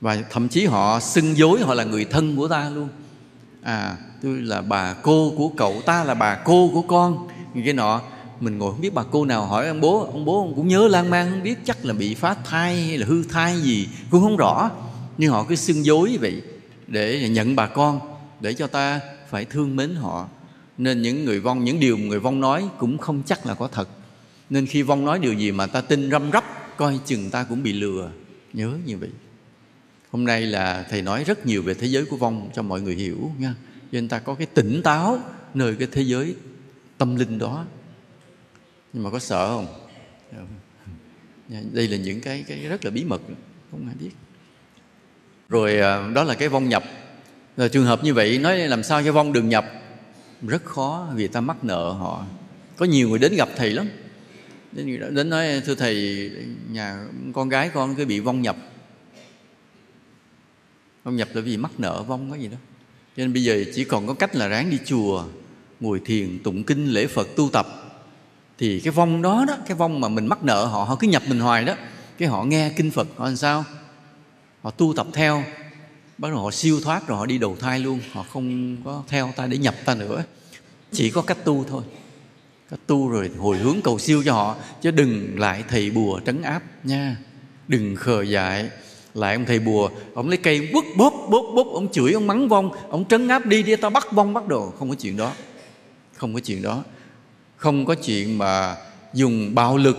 Và thậm chí họ xưng dối, họ là người thân của ta luôn. À tôi là bà cô của cậu, ta là bà cô của con. Như cái nọ, mình ngồi không biết bà cô nào hỏi, ông bố ông bố, ông cũng nhớ lan man không biết chắc là bị phá thai hay là hư thai gì, cũng không rõ. Nhưng họ cứ xưng dối vậy để nhận bà con để cho ta phải thương mến họ. Nên những người vong, những điều người vong nói cũng không chắc là có thật. Nên khi vong nói điều gì mà ta tin răm rắp, coi chừng ta cũng bị lừa. Nhớ như vậy. Hôm nay là thầy nói rất nhiều về thế giới của vong cho mọi người hiểu nha. Cho nên ta có cái tỉnh táo nơi cái thế giới tâm linh đó. Nhưng mà có sợ không? Dạ. Đây là những cái cái rất là bí mật, không ai biết. Rồi à, đó là cái vong nhập rồi trường hợp như vậy nói làm sao cho vong đừng nhập? Rất khó vì ta mắc nợ họ. Có nhiều người đến gặp thầy lắm. Đến, đến nói thưa thầy nhà con gái con cứ bị vong nhập. Vong nhập là vì mắc nợ vong có gì đó. Cho nên bây giờ chỉ còn có cách là ráng đi chùa ngồi thiền tụng kinh lễ phật tu tập. Thì cái vong đó đó cái vong mà mình mắc nợ họ họ cứ nhập mình hoài đó. Cái họ nghe kinh phật họ làm sao? Họ tu tập theo bắt đầu họ siêu thoát rồi, họ đi đầu thai luôn, họ không có theo ta để nhập ta nữa. Chỉ có cách tu thôi. Cách tu rồi hồi hướng cầu siêu cho họ. Chứ đừng lại thầy bùa trấn áp nha. Đừng khờ dại. Lại ông thầy bùa, ông lấy cây bút bóp bóp bóp, ông chửi, ông mắng vong, ông trấn áp đi đi, tao bắt vong, bắt đồ. Không có chuyện đó. Không có chuyện đó. Không có chuyện mà dùng bạo lực.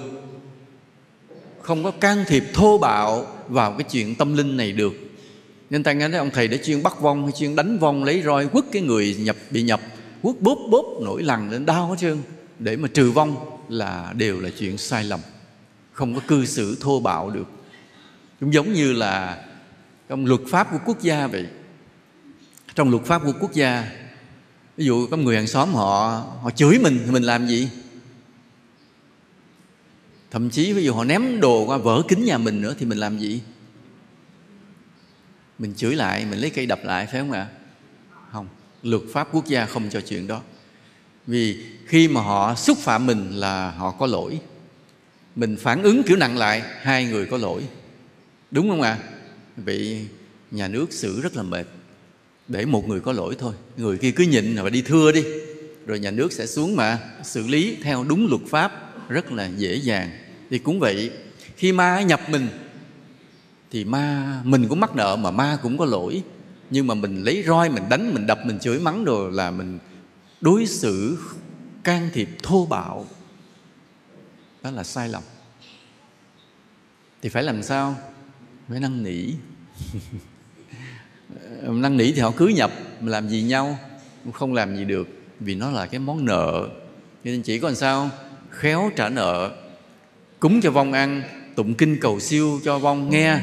Không có can thiệp thô bạo vào cái chuyện tâm linh này được nên ta nghe nói ông thầy đã chuyên bắt vong hay chuyên đánh vong, lấy roi quất cái người nhập, bị nhập, quất bóp bóp nổi lằn lên đau hết trơn. Để mà trừ vong là đều là chuyện sai lầm, không có cư xử thô bạo được. Cũng giống như là trong luật pháp của quốc gia vậy. Trong luật pháp của quốc gia, ví dụ có người hàng xóm họ họ chửi mình thì mình làm gì? Thậm chí ví dụ họ ném đồ qua vỡ kính nhà mình nữa thì mình làm gì? Mình chửi lại, mình lấy cây đập lại, phải không ạ? Không, luật pháp quốc gia không cho chuyện đó. Vì khi mà họ xúc phạm mình là họ có lỗi. Mình phản ứng kiểu nặng lại, hai người có lỗi. Đúng không ạ? Bị nhà nước xử rất là mệt. Để một người có lỗi thôi. Người kia cứ nhịn và đi thưa đi. Rồi nhà nước sẽ xuống mà xử lý theo đúng luật pháp rất là dễ dàng. Thì cũng vậy, khi ma nhập mình thì ma, mình cũng mắc nợ mà ma cũng có lỗi. Nhưng mà mình lấy roi, mình đánh, mình đập, mình chửi mắng rồi là mình đối xử can thiệp thô bạo. Đó là sai lầm. Thì phải làm sao? Phải năn nỉ. <laughs> Năn nỉ thì họ cứ nhập, làm gì nhau, không làm gì được, vì nó là cái món nợ. Nên chỉ còn sao? Khéo trả nợ, cúng cho vong ăn tụng kinh cầu siêu cho vong, nghe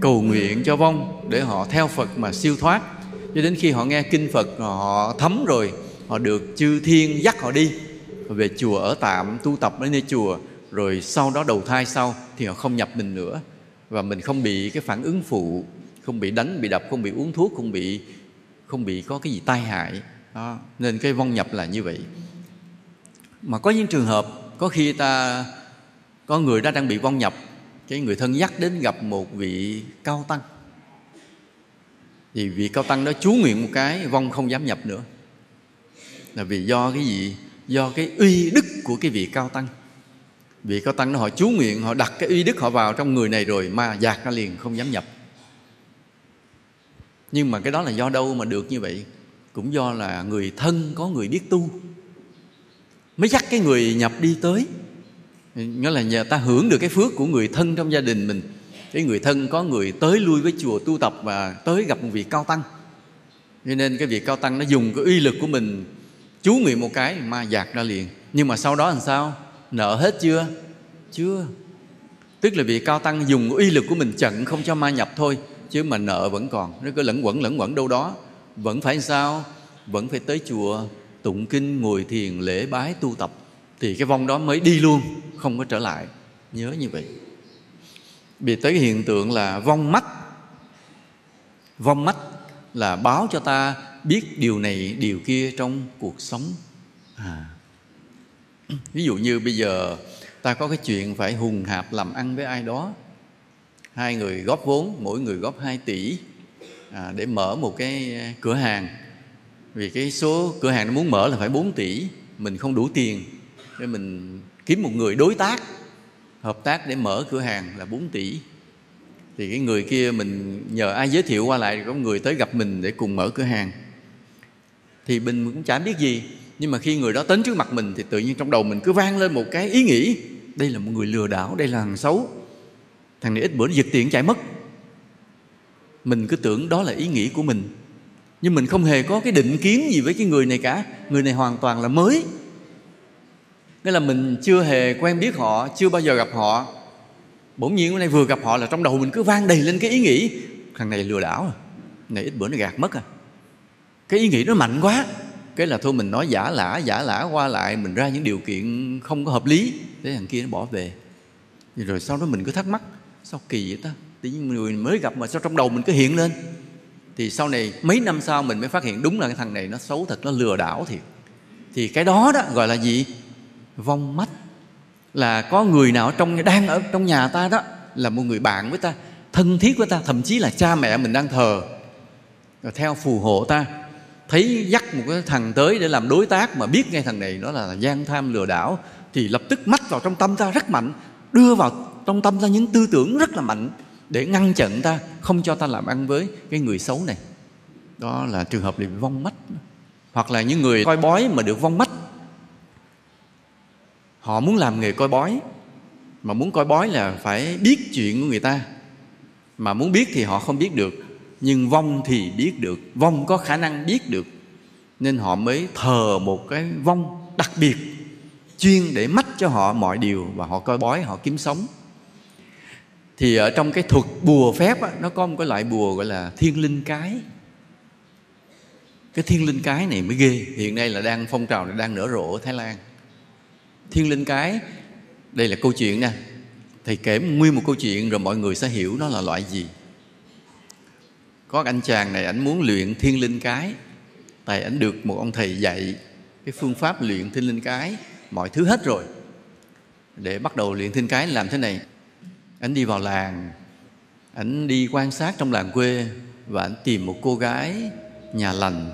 cầu nguyện cho vong để họ theo phật mà siêu thoát. Cho đến khi họ nghe kinh phật, họ thấm rồi, họ được chư thiên dắt họ đi về chùa ở tạm, tu tập ở nơi chùa, rồi sau đó đầu thai sau thì họ không nhập mình nữa. Và mình không bị cái phản ứng phụ, không bị đánh, bị đập, không bị uống thuốc, không bị không bị có cái gì tai hại. Đó. nên cái vong nhập là như vậy. Mà có những trường hợp, có khi ta có người đó đang bị vong nhập. Cái người thân dắt đến gặp một vị cao tăng. Thì vị cao tăng đó chú nguyện một cái, vong không dám nhập nữa. Là vì do cái gì? Do cái uy đức của cái vị cao tăng. Vị cao tăng đó họ chú nguyện, họ đặt cái uy đức họ vào trong người này rồi ma dạt ra liền không dám nhập. Nhưng mà cái đó là do đâu mà được như vậy? Cũng do là người thân có người biết tu, mới dắt cái người nhập đi tới nghĩa là nhà ta hưởng được cái phước của người thân trong gia đình mình. Cái người thân có người tới lui với chùa tu tập và tới gặp một vị cao tăng. Cho nên cái vị cao tăng nó dùng cái uy lực của mình chú nguyện một cái ma dạt ra liền. Nhưng mà sau đó làm sao? Nợ hết chưa? Chưa. Tức là vị cao tăng dùng uy lực của mình chặn không cho ma nhập thôi, chứ mà nợ vẫn còn. Nó cứ lẫn quẩn lẫn quẩn đâu đó. Vẫn phải sao? Vẫn phải tới chùa tụng kinh, ngồi thiền, lễ bái tu tập thì cái vong đó mới đi luôn không có trở lại. Nhớ như vậy. Vì tới cái hiện tượng là vong mắt vong mắt là báo cho ta biết điều này điều kia trong cuộc sống. À. ví dụ như bây giờ ta có cái chuyện phải hùng hạp làm ăn với ai đó. Hai người góp vốn mỗi người góp 2 tỷ à, để mở một cái à, cửa hàng. Vì cái số cửa hàng nó muốn mở là phải 4 tỷ mình không đủ tiền để mình kiếm một người đối tác, hợp tác để mở cửa hàng là 4 tỷ. Thì cái người kia mình nhờ ai giới thiệu qua lại có người tới gặp mình để cùng mở cửa hàng. Thì mình cũng chả biết gì, nhưng mà khi người đó đến trước mặt mình thì tự nhiên trong đầu mình cứ vang lên một cái ý nghĩ. Đây là một người lừa đảo, đây là thằng xấu. Thằng này ít bữa giật tiền chạy mất. Mình cứ tưởng đó là ý nghĩ của mình. Nhưng mình không hề có cái định kiến gì với cái người này cả. Người này hoàn toàn là mới nghĩa là mình chưa hề quen biết họ, chưa bao giờ gặp họ. Bỗng nhiên hôm nay vừa gặp họ là trong đầu mình cứ vang đầy lên cái ý nghĩ, thằng này lừa đảo à này ít bữa nó gạt mất à. Cái ý nghĩ nó mạnh quá. Cái là thôi mình nói giả lả giả lả qua lại, mình ra những điều kiện không có hợp lý. Để thằng kia nó bỏ về. Rồi sau đó mình cứ thắc mắc, sao kỳ vậy ta? Tự nhiên người mới gặp mà sao trong đầu mình cứ hiện lên? Thì sau này mấy năm sau mình mới phát hiện đúng là cái thằng này nó xấu thật, nó lừa đảo thiệt. Thì cái đó đó gọi là gì? Vong mắt là có người nào trong, đang ở trong nhà ta đó, là một người bạn với ta, thân thiết với ta, thậm chí là cha mẹ mình đang thờ. Rồi theo phù hộ ta, thấy dắt một cái thằng tới để làm đối tác mà biết ngay thằng này nó là gian tham lừa đảo, thì lập tức mắt vào trong tâm ta rất mạnh, đưa vào trong tâm ta những tư tưởng rất là mạnh để ngăn chặn ta, không cho ta làm ăn với cái người xấu này. Đó là trường hợp bị vong mắt hoặc là những người coi bói mà được vong mắt họ muốn làm nghề coi bói. Mà muốn coi bói là phải biết chuyện của người ta. Mà muốn biết thì họ không biết được. Nhưng vong thì biết được. Vong có khả năng biết được. Nên họ mới thờ một cái vong đặc biệt chuyên để mách cho họ mọi điều và họ coi bói họ kiếm sống. Thì ở trong cái thuật bùa phép á, nó có một cái loại bùa gọi là thiên linh cái. Cái thiên linh cái này mới ghê. Hiện nay là đang phong trào này đang nở rộ ở thái lan thiên linh cái. Đây là câu chuyện nè. Thầy kể nguyên một câu chuyện rồi mọi người sẽ hiểu nó là loại gì. Có anh chàng này, ảnh muốn luyện thiên linh cái. Tại ảnh được một ông thầy dạy cái phương pháp luyện thiên linh cái, mọi thứ hết rồi. Để bắt đầu luyện thiên cái làm thế này. Ảnh đi vào làng, ảnh đi quan sát trong làng quê và ảnh tìm một cô gái nhà lành,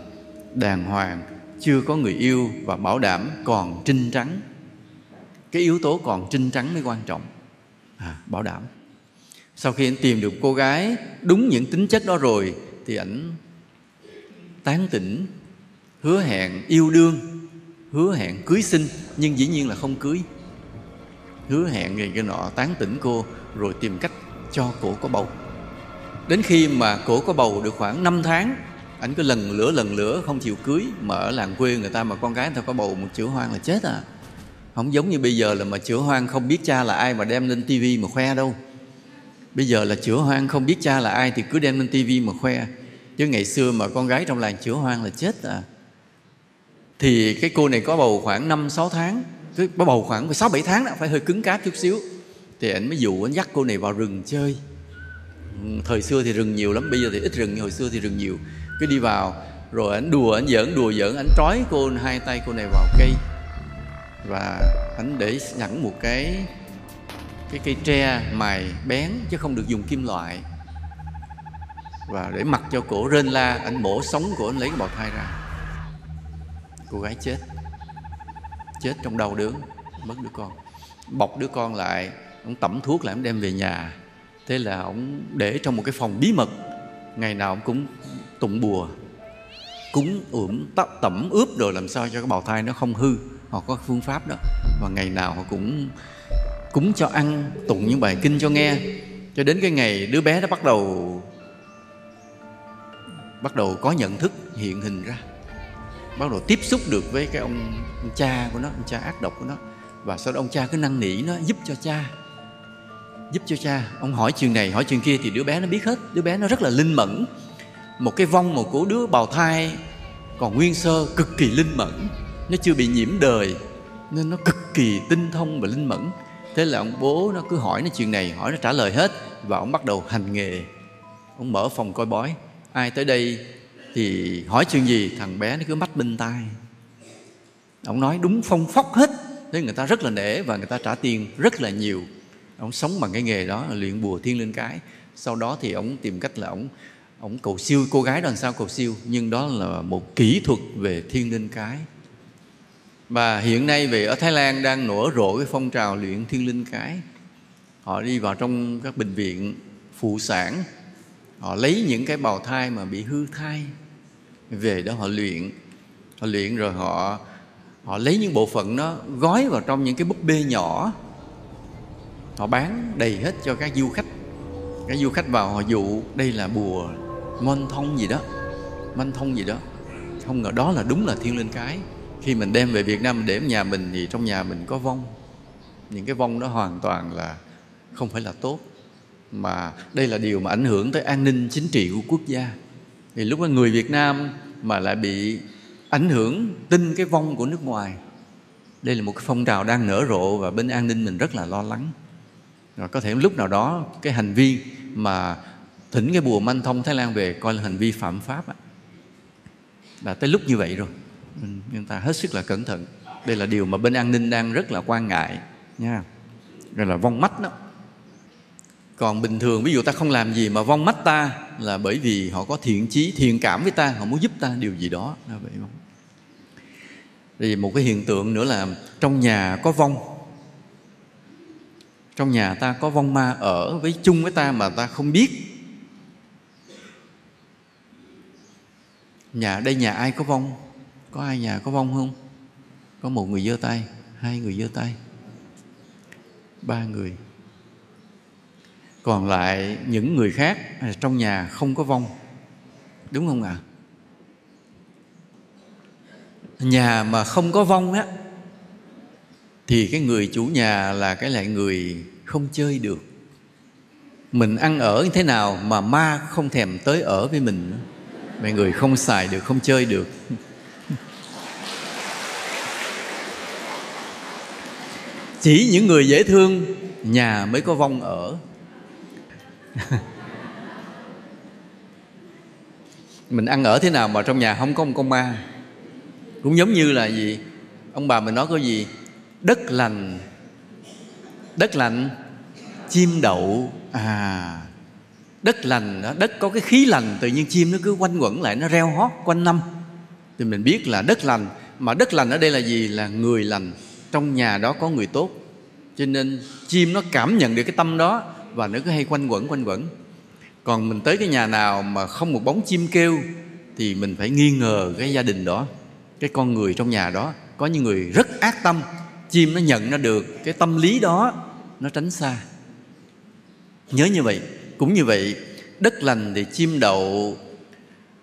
đàng hoàng, chưa có người yêu và bảo đảm còn trinh trắng cái yếu tố còn trinh trắng mới quan trọng. À, bảo đảm. Sau khi anh tìm được cô gái đúng những tính chất đó rồi thì ảnh tán tỉnh hứa hẹn yêu đương hứa hẹn cưới sinh nhưng dĩ nhiên là không cưới. Hứa hẹn người cái nọ tán tỉnh cô rồi tìm cách cho cổ có bầu. Đến khi mà cổ có bầu được khoảng 5 tháng ảnh cứ lần lửa lần lửa không chịu cưới mà ở làng quê người ta mà con gái người ta có bầu một chữ hoang là chết à không giống như bây giờ là mà chữa hoang không biết cha là ai mà đem lên tivi mà khoe đâu. Bây giờ là chữa hoang không biết cha là ai thì cứ đem lên tivi mà khoe. Chứ ngày xưa mà con gái trong làng chữa hoang là chết à. Thì cái cô này có bầu khoảng 5 6 tháng. Cứ có bầu khoảng 6 7 tháng đó, phải hơi cứng cáp chút xíu. Thì anh mới dụ anh dắt cô này vào rừng chơi. Ừ, thời xưa thì rừng nhiều lắm, bây giờ thì ít rừng, hồi xưa thì rừng nhiều. Cứ đi vào, rồi anh đùa anh giỡn, đùa giỡn anh trói cô, hai tay cô này vào cây và anh để sẵn một cái cái cây tre mài bén chứ không được dùng kim loại. Và để mặc cho cổ rên la anh mổ sống của anh lấy cái bào thai ra. Cô gái chết. Chết trong đau đớn, mất đứa con. Bọc đứa con lại, ông tẩm thuốc lại ông đem về nhà. Thế là ông để trong một cái phòng bí mật. Ngày nào ông cũng tụng bùa, cúng ủm tắp tẩm, ướp rồi làm sao cho cái bào thai nó không hư họ có phương pháp đó. Và ngày nào họ cũng cúng cho ăn tụng những bài kinh cho nghe. Cho đến cái ngày đứa bé nó bắt đầu bắt đầu có nhận thức hiện hình ra. Bắt đầu tiếp xúc được với cái ông, ông cha của nó ông cha ác độc của nó. Và sau đó ông cha cứ năn nỉ nó giúp cho cha giúp cho cha. Ông hỏi chuyện này hỏi chuyện kia thì đứa bé nó biết hết. Đứa bé nó rất là linh mẫn. Một cái vong một của đứa bào thai còn nguyên sơ cực kỳ linh mẫn nó chưa bị nhiễm đời. Nên nó cực kỳ tinh thông và linh mẫn. Thế là ông bố nó cứ hỏi nó chuyện này, hỏi nó trả lời hết và ông bắt đầu hành nghề. Ông mở phòng coi bói. Ai tới đây thì hỏi chuyện gì, thằng bé nó cứ mắt bên tai. Ông nói đúng phong phóc hết. Thế người ta rất là nể và người ta trả tiền rất là nhiều. Ông sống bằng cái nghề đó, luyện bùa thiên linh cái. Sau đó thì ông tìm cách là ông ông cầu siêu. Cô gái đó làm sao cầu siêu? Nhưng đó là một kỹ thuật về thiên linh cái và hiện nay về ở Thái Lan đang nổ rộ cái phong trào luyện thiên linh cái. Họ đi vào trong các bệnh viện phụ sản. Họ lấy những cái bào thai mà bị hư thai về đó họ luyện. Họ luyện rồi họ họ lấy những bộ phận đó gói vào trong những cái búp bê nhỏ. Họ bán đầy hết cho các du khách. Các du khách vào họ dụ, đây là bùa môn thông gì đó manh thông gì đó. Không ngờ đó là đúng là thiên linh cái khi mình đem về Việt Nam để ở nhà mình thì trong nhà mình có vong. Những cái vong đó hoàn toàn là không phải là tốt. Mà đây là điều mà ảnh hưởng tới an ninh chính trị của quốc gia. Thì lúc đó người Việt Nam mà lại bị ảnh hưởng tin cái vong của nước ngoài, đây là một cái phong trào đang nở rộ và bên an ninh mình rất là lo lắng. Rồi có thể lúc nào đó cái hành vi mà thỉnh cái bùa manh thông Thái Lan về coi là hành vi phạm pháp á. Là tới lúc như vậy rồi chúng ta hết sức là cẩn thận. Đây là điều mà bên an ninh đang rất là quan ngại. Nha. Rồi là vong mắt đó. Còn bình thường ví dụ ta không làm gì mà vong mắt ta là bởi vì họ có thiện chí thiện cảm với ta họ muốn giúp ta điều gì đó. Là vậy. Không thì một cái hiện tượng nữa là trong nhà có vong. Trong nhà ta có vong ma ở với chung với ta mà ta không biết. Nhà đây nhà ai có vong có ai nhà có vong không? Có một người giơ tay, hai người giơ tay, ba người. Còn lại những người khác trong nhà không có vong đúng không ạ? À? nhà mà không có vong á, thì cái người chủ nhà là cái lại người không chơi được. Mình ăn ở như thế nào mà ma không thèm tới ở với mình mấy người không xài được, không chơi được. Chỉ những người dễ thương, nhà mới có vong ở. <laughs> Mình ăn ở thế nào mà trong nhà không có một con ma? Cũng giống như là gì? Ông bà mình nói có gì? Đất lành. Đất lành chim đậu. À đất lành đó, đất có cái khí lành tự nhiên chim nó cứ quanh quẩn lại, nó reo hót quanh năm. Thì mình biết là đất lành. Mà đất lành ở đây là gì? Là người lành trong nhà đó có người tốt. Cho nên chim nó cảm nhận được cái tâm đó và nó cứ hay quanh quẩn quanh quẩn. Còn mình tới cái nhà nào mà không một bóng chim kêu thì mình phải nghi ngờ cái gia đình đó, cái con người trong nhà đó. Có những người rất ác tâm, chim nó nhận ra được cái tâm lý đó, nó tránh xa. Nhớ như vậy, cũng như vậy, đất lành thì chim đậu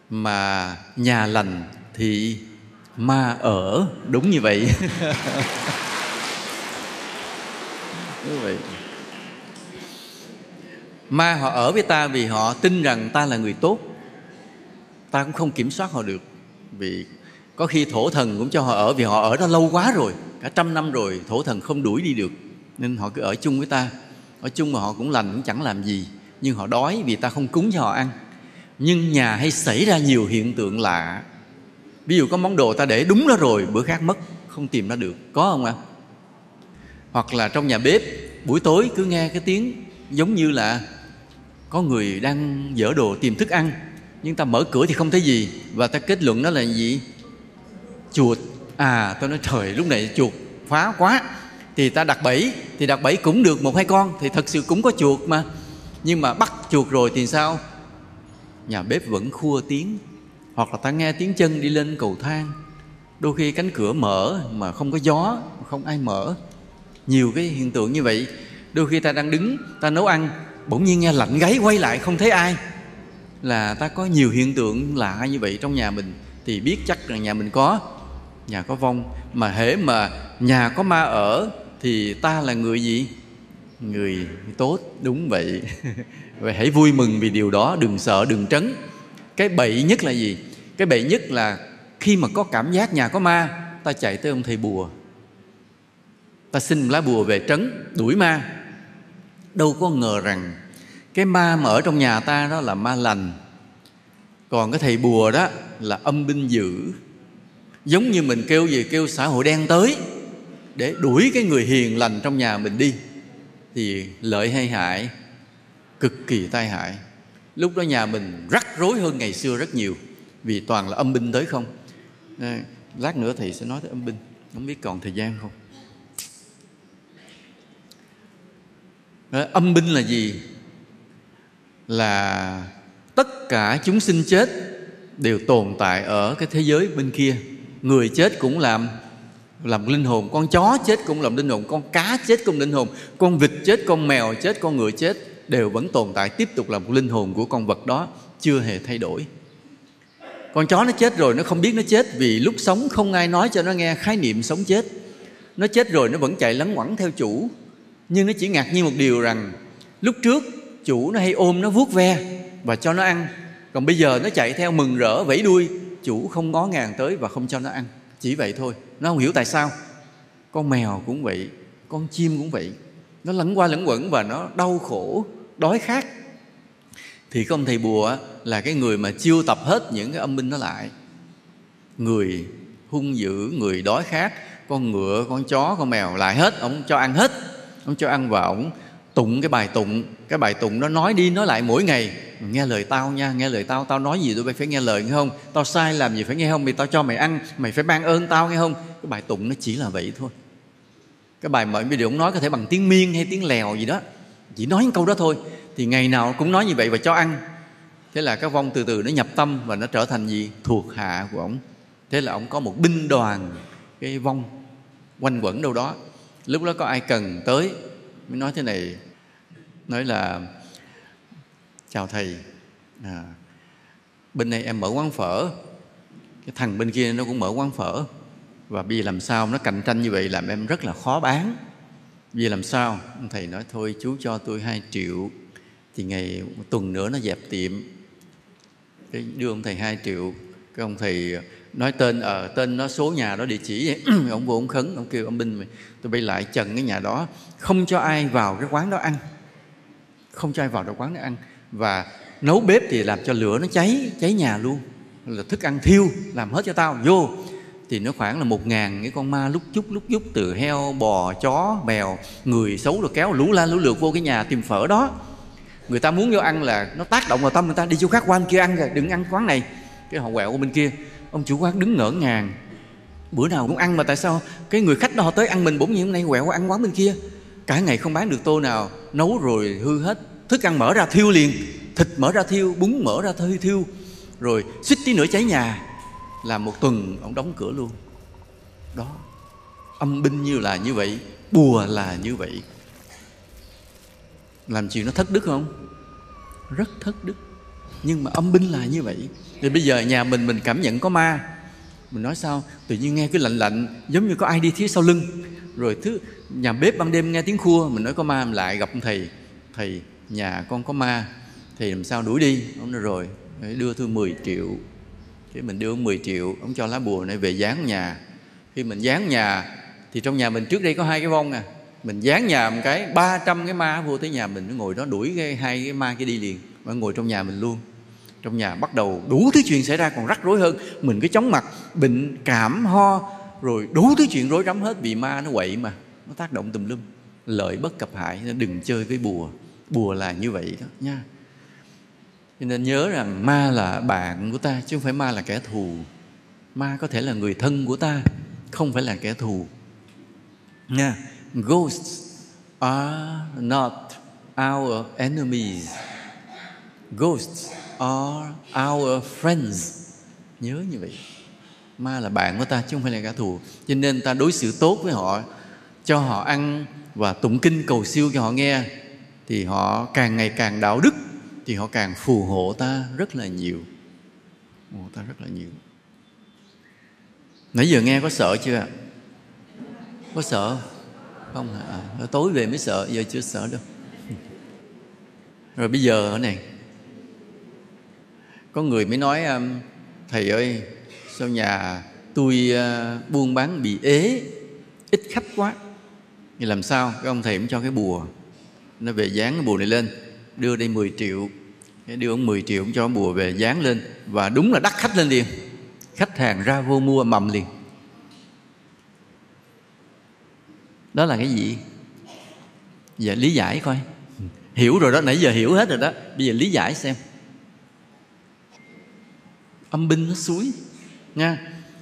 mà nhà lành thì ma ở, đúng như vậy. <laughs> Đúng vậy. Ma họ ở với ta vì họ tin rằng ta là người tốt. Ta cũng không kiểm soát họ được, vì có khi thổ thần cũng cho họ ở vì họ ở đó lâu quá rồi, cả trăm năm rồi, thổ thần không đuổi đi được. Nên họ cứ ở chung với ta. Ở chung mà họ cũng lành, cũng chẳng làm gì. Nhưng họ đói vì ta không cúng cho họ ăn. Nhưng nhà hay xảy ra nhiều hiện tượng lạ ví dụ có món đồ ta để đúng đó rồi, bữa khác mất, không tìm ra được, có không ạ? Hoặc là trong nhà bếp, buổi tối cứ nghe cái tiếng giống như là có người đang dở đồ tìm thức ăn, nhưng ta mở cửa thì không thấy gì, và ta kết luận đó là gì? Chuột. À tôi nói trời, lúc này chuột phá quá. Thì ta đặt bẫy, thì đặt bẫy cũng được một hai con, thì thật sự cũng có chuột mà. Nhưng mà bắt chuột rồi thì sao? Nhà bếp vẫn khua tiếng hoặc là ta nghe tiếng chân đi lên cầu thang. Đôi khi cánh cửa mở mà không có gió không ai mở. Nhiều cái hiện tượng như vậy, đôi khi ta đang đứng, ta nấu ăn, bỗng nhiên nghe lạnh gáy quay lại không thấy ai. Là ta có nhiều hiện tượng lạ như vậy trong nhà mình, thì biết chắc là nhà mình có, nhà có vong. Mà hễ mà nhà có ma ở, thì ta là người gì? Người tốt, đúng vậy. <laughs> Vậy hãy vui mừng vì điều đó, đừng sợ, đừng trấn. Cái bậy nhất là gì? Cái bệ nhất là khi mà có cảm giác nhà có ma, ta chạy tới ông thầy bùa. Ta xin lá bùa về trấn, đuổi ma. Đâu có ngờ rằng cái ma mà ở trong nhà ta đó là ma lành. Còn cái thầy bùa đó là âm binh dữ. Giống như mình kêu gì, kêu xã hội đen tới để đuổi cái người hiền lành trong nhà mình đi. Thì lợi hay hại? Cực kỳ tai hại. Lúc đó nhà mình rắc rối hơn ngày xưa rất nhiều vì toàn là âm binh tới không? À, lát nữa thầy sẽ nói tới âm binh. Không biết còn thời gian không? À, âm binh là gì? Là tất cả chúng sinh chết đều tồn tại ở cái thế giới bên kia. Người chết cũng làm làm linh hồn. Con chó chết cũng làm linh hồn. Con cá chết cũng linh hồn. Con vịt chết con mèo chết con người chết đều vẫn tồn tại tiếp tục là một linh hồn của con vật đó chưa hề thay đổi con chó nó chết rồi, nó không biết nó chết vì lúc sống không ai nói cho nó nghe khái niệm sống chết. Nó chết rồi, nó vẫn chạy lấn quẩn theo chủ. Nhưng nó chỉ ngạc nhiên một điều rằng, lúc trước chủ nó hay ôm nó vuốt ve và cho nó ăn. Còn bây giờ nó chạy theo mừng rỡ, vẫy đuôi. Chủ không ngó ngàng tới và không cho nó ăn. Chỉ vậy thôi. Nó không hiểu tại sao. Con mèo cũng vậy, con chim cũng vậy. Nó lẫn qua lẫn quẩn và nó đau khổ, đói khát thì cái ông thầy bùa là cái người mà chiêu tập hết những cái âm binh nó lại. Người hung dữ, người đói khát, con ngựa, con chó, con mèo lại hết, ông cho ăn hết. Ông cho ăn và ông tụng cái bài tụng. Cái bài tụng nó nói đi nói lại mỗi ngày. Nghe lời tao nha, nghe lời tao tao nói gì tôi phải nghe lời, nghe không? Tao sai làm gì phải nghe không? Vì tao cho mày ăn, mày phải ban ơn tao, nghe không? Cái bài tụng nó chỉ là vậy thôi. Cái bài mà bây giờ ông nói có thể bằng tiếng miên hay tiếng lèo gì đó. Chỉ nói những câu đó thôi thì ngày nào cũng nói như vậy và cho ăn. Thế là các vong từ từ nó nhập tâm và nó trở thành gì? Thuộc hạ của ông thế là ông có một binh đoàn cái vong quanh quẩn đâu đó. Lúc đó có ai cần tới mới nói thế này. Nói là chào thầy. À, bên đây em mở quán phở. Cái thằng bên kia nó cũng mở quán phở. Và bây giờ làm sao nó cạnh tranh như vậy làm em rất là khó bán. Vì làm sao? Thầy nói thôi chú cho tôi 2 triệu thì ngày một tuần nữa nó dẹp tiệm. Cái đưa ông thầy 2 triệu. Cái ông thầy nói tên ở à, tên nó số nhà đó địa chỉ vậy <clears throat> ông vô ông khấn ông kêu ông binh mày tôi bay lại trần cái nhà đó. Không cho ai vào cái quán đó ăn. Không cho ai vào cái quán đó ăn. Và nấu bếp thì làm cho lửa nó cháy cháy nhà luôn. Là thức ăn thiêu làm hết cho tao. Vô. Thì nó khoảng là một ngàn cái con ma lúc chút lúc chút từ heo bò chó mèo người xấu rồi kéo lũ la lũ lượt vô cái nhà tìm phở đó người ta muốn vô ăn là nó tác động vào tâm người ta, đi chỗ khác, qua anh kia ăn rồi đừng ăn quán này. Cái họ quẹo của bên kia, ông chủ quán đứng ngỡ ngàng. Bữa nào cũng ăn mà tại sao cái người khách đó họ tới ăn mình, bỗng nhiên hôm nay quẹo qua ăn quán bên kia. Cả ngày không bán được tô nào, nấu rồi hư hết. Thức ăn mở ra thiêu liền, thịt mở ra thiêu, bún mở ra thiêu thiêu. Rồi suýt tí nữa cháy nhà. Là một tuần ông đóng cửa luôn. Đó, âm binh như là như vậy, bùa là như vậy làm chuyện nó thất đức không? Rất thất đức. Nhưng mà âm binh là như vậy. Thì bây giờ nhà mình mình cảm nhận có ma. Mình nói sao? Tự nhiên nghe cái lạnh lạnh, giống như có ai đi phía sau lưng. Rồi thứ, nhà bếp ban đêm nghe tiếng khua, mình nói có ma, mình lại gặp thầy. Thầy, nhà con có ma. Thì làm sao đuổi đi? Ông nói rồi đưa tôi 10 triệu. Khi mình đưa ông 10 triệu, ông cho lá bùa này về dán nhà. Khi mình dán nhà, thì trong nhà mình trước đây có hai cái vong à mình dán nhà một cái 300 cái ma vô tới nhà mình, nó ngồi đó đuổi cái hai cái ma cái đi liền mà ngồi trong nhà mình luôn. Trong nhà bắt đầu đủ thứ chuyện xảy ra còn rắc rối hơn. Mình cứ chóng mặt, bệnh, cảm, ho, rồi đủ thứ chuyện rối rắm hết vì ma nó quậy mà, nó tác động tùm lum. Lợi bất cập hại, nên đừng chơi với bùa. Bùa là như vậy đó nha. Cho nên nhớ rằng ma là bạn của ta, chứ không phải ma là kẻ thù. Ma có thể là người thân của ta, không phải là kẻ thù. Nha ghosts are not our enemies. Ghosts are our friends. Nhớ như vậy. Ma là bạn của ta chứ không phải là kẻ thù. Cho nên ta đối xử tốt với họ, cho họ ăn và tụng kinh cầu siêu cho họ nghe, thì họ càng ngày càng đạo đức, thì họ càng phù hộ ta rất là nhiều. Phù hộ ta rất là nhiều. Nãy giờ nghe có sợ chưa? Có sợ? không không à, tối về mới sợ giờ chưa sợ đâu. Rồi bây giờ ở này? Có người mới nói um, thầy ơi sao nhà tôi à, buôn bán bị ế ít khách quá. Thì làm sao? Cái ông thầy cũng cho cái bùa. Nó về dán cái bùa này lên đưa đây 10 triệu. Cái đưa ông 10 triệu cũng cho bùa về dán lên. Và đúng là đắt khách lên liền. Khách hàng ra vô mua mầm liền. Đó là cái gì? Giờ lý giải coi. Hiểu rồi đó, nãy giờ hiểu hết rồi đó. Bây giờ lý giải xem. Âm binh nó suối, nha.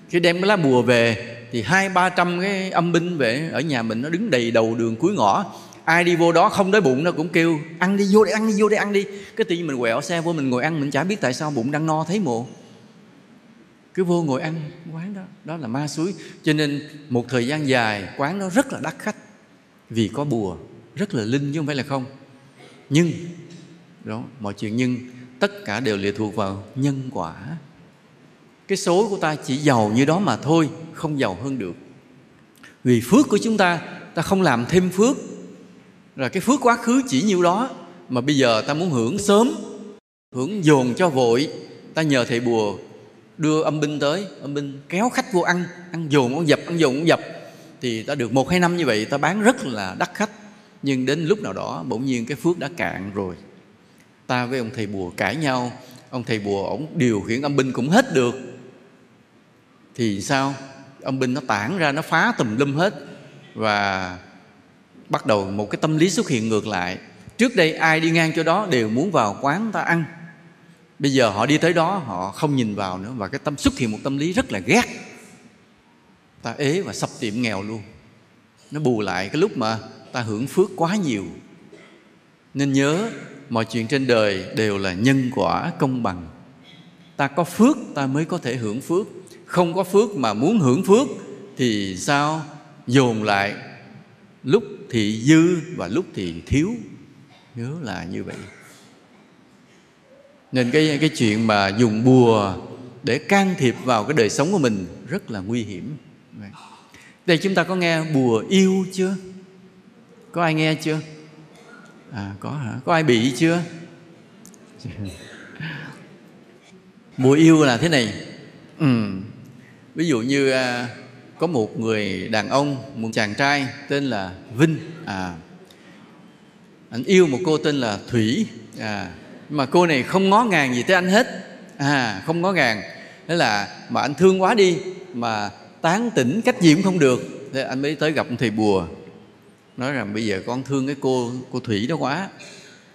Khi đem cái lá bùa về, thì hai, ba trăm cái âm binh về ở nhà mình nó đứng đầy đầu đường cuối ngõ. Ai đi vô đó không đói bụng nó cũng kêu, ăn đi, vô đây, ăn đi, vô đây, ăn đi. Cái tự nhiên mình quẹo xe vô mình ngồi ăn, mình chả biết tại sao bụng đang no thấy mồ cứ vô ngồi ăn quán đó đó là ma suối. Cho nên một thời gian dài, quán đó rất là đắt khách. Vì có bùa, rất là linh chứ không phải là không. Nhưng, đó, mọi chuyện nhưng tất cả đều lệ thuộc vào nhân quả. Cái số của ta chỉ giàu như đó mà thôi, không giàu hơn được. Vì phước của chúng ta ta không làm thêm phước. Rồi cái phước quá khứ chỉ nhiêu đó mà bây giờ ta muốn hưởng sớm, hưởng dồn cho vội. Ta nhờ thầy bùa đưa âm binh tới, âm binh kéo khách vô ăn ăn dồn, ăn dập, ăn dồn, ăn dập. Thì ta được một hai năm như vậy, ta bán rất là đắt khách. Nhưng đến lúc nào đó, bỗng nhiên cái phước đã cạn rồi. Ta với ông thầy bùa cãi nhau, ông thầy bùa ổng điều khiển âm binh cũng hết được. Thì sao? Âm binh nó tản ra, nó phá tùm lum hết. Và bắt đầu một cái tâm lý xuất hiện ngược lại. Trước đây ai đi ngang chỗ đó đều muốn vào quán ta ăn bây giờ họ đi tới đó, họ không nhìn vào nữa và cái tâm xuất hiện một tâm lý rất là ghét. Ta ế và sập tiệm nghèo luôn. Nó bù lại cái lúc mà ta hưởng phước quá nhiều. Nên nhớ, mọi chuyện trên đời đều là nhân quả công bằng. Ta có phước, ta mới có thể hưởng phước. Không có phước mà muốn hưởng phước, thì sao? Dồn lại, lúc thì dư và lúc thì thiếu. Nhớ là như vậy nên cái cái chuyện mà dùng bùa để can thiệp vào cái đời sống của mình rất là nguy hiểm. Đây chúng ta có nghe bùa yêu chưa? Có ai nghe chưa? À có hả? Có ai bị chưa? <laughs> Bùa yêu là thế này. Ừ. ví dụ như à, có một người đàn ông một chàng trai tên là vinh. À anh yêu một cô tên là thủy. À mà cô này không ngó ngàng gì tới anh hết. À không ngó ngàng. Thế là mà anh thương quá đi mà tán tỉnh cách gì cũng không được. Thế anh mới tới gặp thầy bùa. Nói rằng bây giờ con thương cái cô cô thủy đó quá.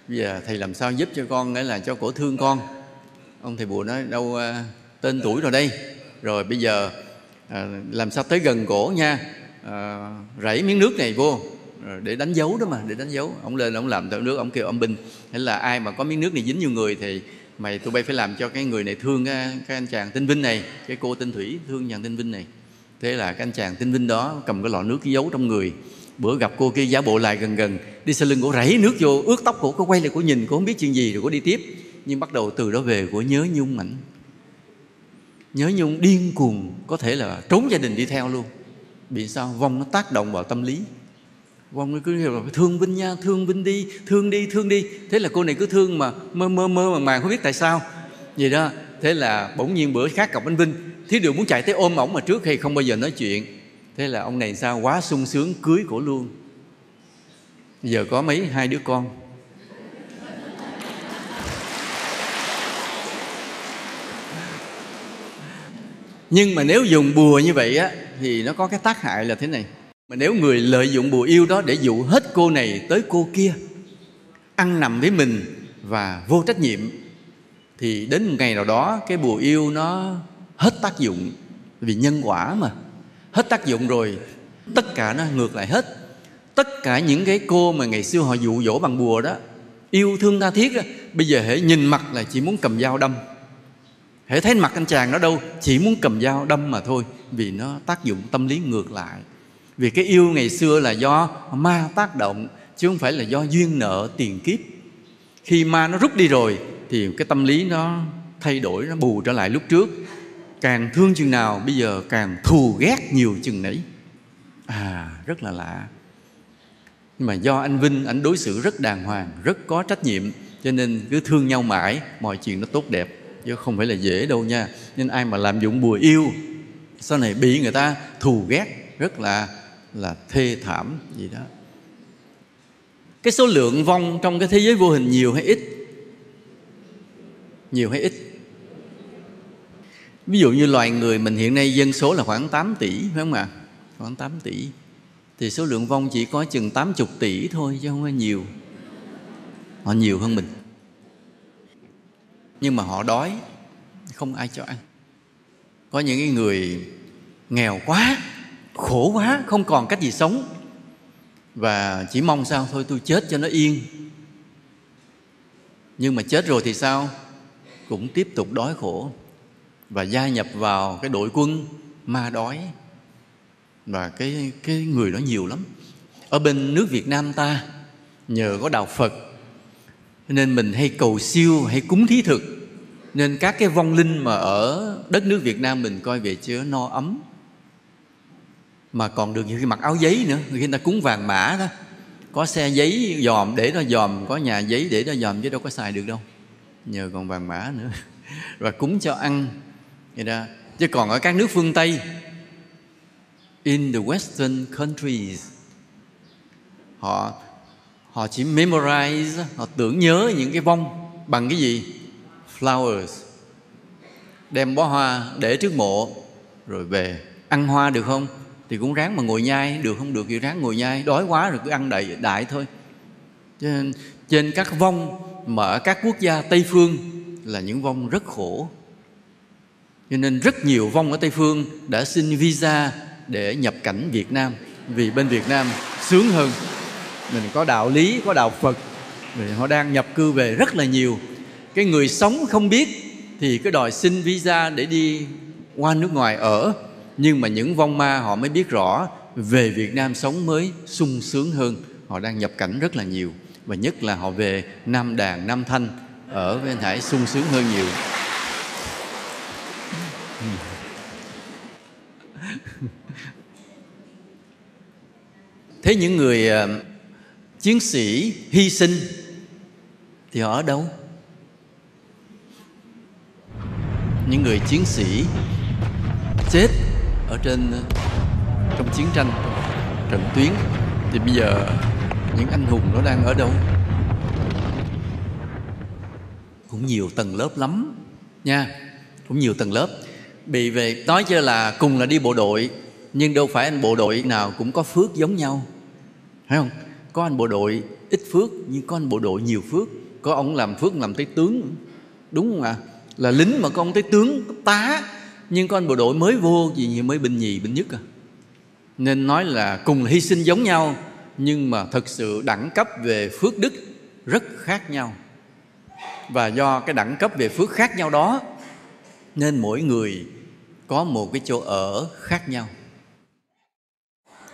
Bây giờ thầy làm sao giúp cho con nghĩa là cho cổ thương con. Ông thầy bùa nói đâu à, tên tuổi rồi đây. Rồi bây giờ à, làm sao tới gần cổ nha. À, rảy miếng nước này vô. Ờ, để đánh dấu đó mà để đánh dấu. Ông lên ông làm tượng nước ông kêu ông binh. Hay là ai mà có miếng nước này dính nhiều người thì mày tụi bay phải làm cho cái người này thương cái, cái anh chàng tinh vinh này cái cô tinh thủy thương chàng tinh vinh này. Thế là cái anh chàng tinh vinh đó cầm cái lọ nước cái giấu trong người. Bữa gặp cô kia giả bộ lại gần gần đi sau lưng cổ rảy nước vô ướt tóc cổ có quay lại cổ nhìn cổ không biết chuyện gì rồi cổ đi tiếp. Nhưng bắt đầu từ đó về cổ nhớ nhung mạnh, nhớ nhung điên cuồng có thể là trốn gia đình đi theo luôn. Bị sao? Vong nó tác động vào tâm lý vong cứ là thương vinh nha, thương vinh đi, thương đi thương đi. Thế là cô này cứ thương mà mơ mơ mơ màng màng, không biết tại sao. Gì đó, thế là bỗng nhiên bữa khác gặp anh vinh. Thiếu điều muốn chạy tới ôm ổng mà trước khi không bao giờ nói chuyện. Thế là ông này sao, quá sung sướng, cưới cổ luôn. Giờ có mấy? Hai đứa con. Nhưng mà nếu dùng bùa như vậy á, thì nó có cái tác hại là thế này mà nếu người lợi dụng bùa yêu đó để dụ hết cô này tới cô kia ăn nằm với mình và vô trách nhiệm thì đến một ngày nào đó cái bùa yêu nó hết tác dụng vì nhân quả mà. Hết tác dụng rồi tất cả nó ngược lại hết. Tất cả những cái cô mà ngày xưa họ dụ dỗ bằng bùa đó yêu thương tha thiết đó, bây giờ hãy nhìn mặt là chỉ muốn cầm dao đâm. Hãy thấy mặt anh chàng đó đâu chỉ muốn cầm dao đâm mà thôi vì nó tác dụng tâm lý ngược lại vì cái yêu ngày xưa là do ma tác động, chứ không phải là do duyên nợ, tiền kiếp. Khi ma nó rút đi rồi, thì cái tâm lý nó thay đổi, nó bù trở lại lúc trước. Càng thương chừng nào, bây giờ càng thù ghét nhiều chừng nấy. À rất là lạ. Nhưng mà do anh Vinh, anh đối xử rất đàng hoàng, rất có trách nhiệm, cho nên cứ thương nhau mãi, mọi chuyện nó tốt đẹp. Chứ không phải là dễ đâu nha. Nên ai mà làm dụng bùa yêu, sau này bị người ta thù ghét, rất là là thê thảm gì đó. Cái số lượng vong trong cái thế giới vô hình nhiều hay ít? Nhiều hay ít? Ví dụ như loài người mình hiện nay dân số là khoảng 8 tỷ, phải không ạ? Khoảng 8 tỷ. Thì số lượng vong chỉ có chừng 80 tỷ thôi, chứ không có nhiều. Họ nhiều hơn mình. Nhưng mà họ đói, không ai cho ăn. Có những cái người nghèo quá khổ quá, không còn cách gì sống. Và chỉ mong sao thôi, tôi chết cho nó yên. Nhưng mà chết rồi thì sao? Cũng tiếp tục đói khổ và gia nhập vào cái đội quân ma đói. Và cái cái người đó nhiều lắm. Ở bên nước Việt Nam ta, nhờ có đạo Phật, nên mình hay cầu siêu, hay cúng thí thực. Nên các cái vong linh mà ở đất nước Việt Nam mình coi về chứa no ấm mà còn được những khi mặc áo giấy nữa. Người ta cúng vàng mã đó. Có xe giấy dòm để nó dòm, có nhà giấy để nó dòm chứ đâu có xài được đâu. Nhờ còn vàng mã nữa. <laughs> Và cúng cho ăn. Vậy đó. Chứ còn ở các nước phương tây, in the western countries, họ họ chỉ memorize, họ tưởng nhớ những cái vong bằng cái gì? Flowers. Đem bó hoa để trước mộ, rồi về ăn hoa được không? Thì cũng ráng mà ngồi nhai. Được không được thì ráng ngồi nhai. Đói quá rồi cứ ăn đại đại thôi. Trên trên các vong mà ở các quốc gia tây phương là những vong rất khổ. Cho nên rất nhiều vong ở tây phương đã xin visa để nhập cảnh việt nam. Vì bên việt nam sướng hơn. Mình có đạo lý, có đạo phật. Vì họ đang nhập cư về rất là nhiều. Cái người sống không biết thì cứ đòi xin visa để đi qua nước ngoài ở nhưng mà những vong ma họ mới biết rõ về Việt Nam sống mới, sung sướng hơn. Họ đang nhập cảnh rất là nhiều. Và nhất là họ về Nam Đàn, Nam Thanh, ở bên Hải sung sướng hơn nhiều. Thế những người ờ, chiến sĩ hy sinh thì họ ở đâu? Những người chiến sĩ chết ở trên ờ, trong chiến tranh. Trận tuyến, thì bây giờ những anh hùng nó đang ở đâu? Cũng nhiều tầng lớp lắm nha, cũng nhiều tầng lớp. Bị về, nói chứ là cùng là đi bộ đội, nhưng đâu phải anh bộ đội nào cũng có phước giống nhau. Phải không? Có anh bộ đội ít phước, nhưng có anh bộ đội nhiều phước. Có ông làm phước làm tới tướng, đúng không ạ? À? là lính mà có ông tới tướng tá nhưng có anh bộ đội mới vô gì như mới binh nhì, binh nhất à? Nên nói là cùng hy sinh giống nhau, nhưng mà thật sự đẳng cấp về phước đức rất khác nhau. Và do cái đẳng cấp về phước khác nhau đó, nên mỗi người có một cái chỗ ở khác nhau.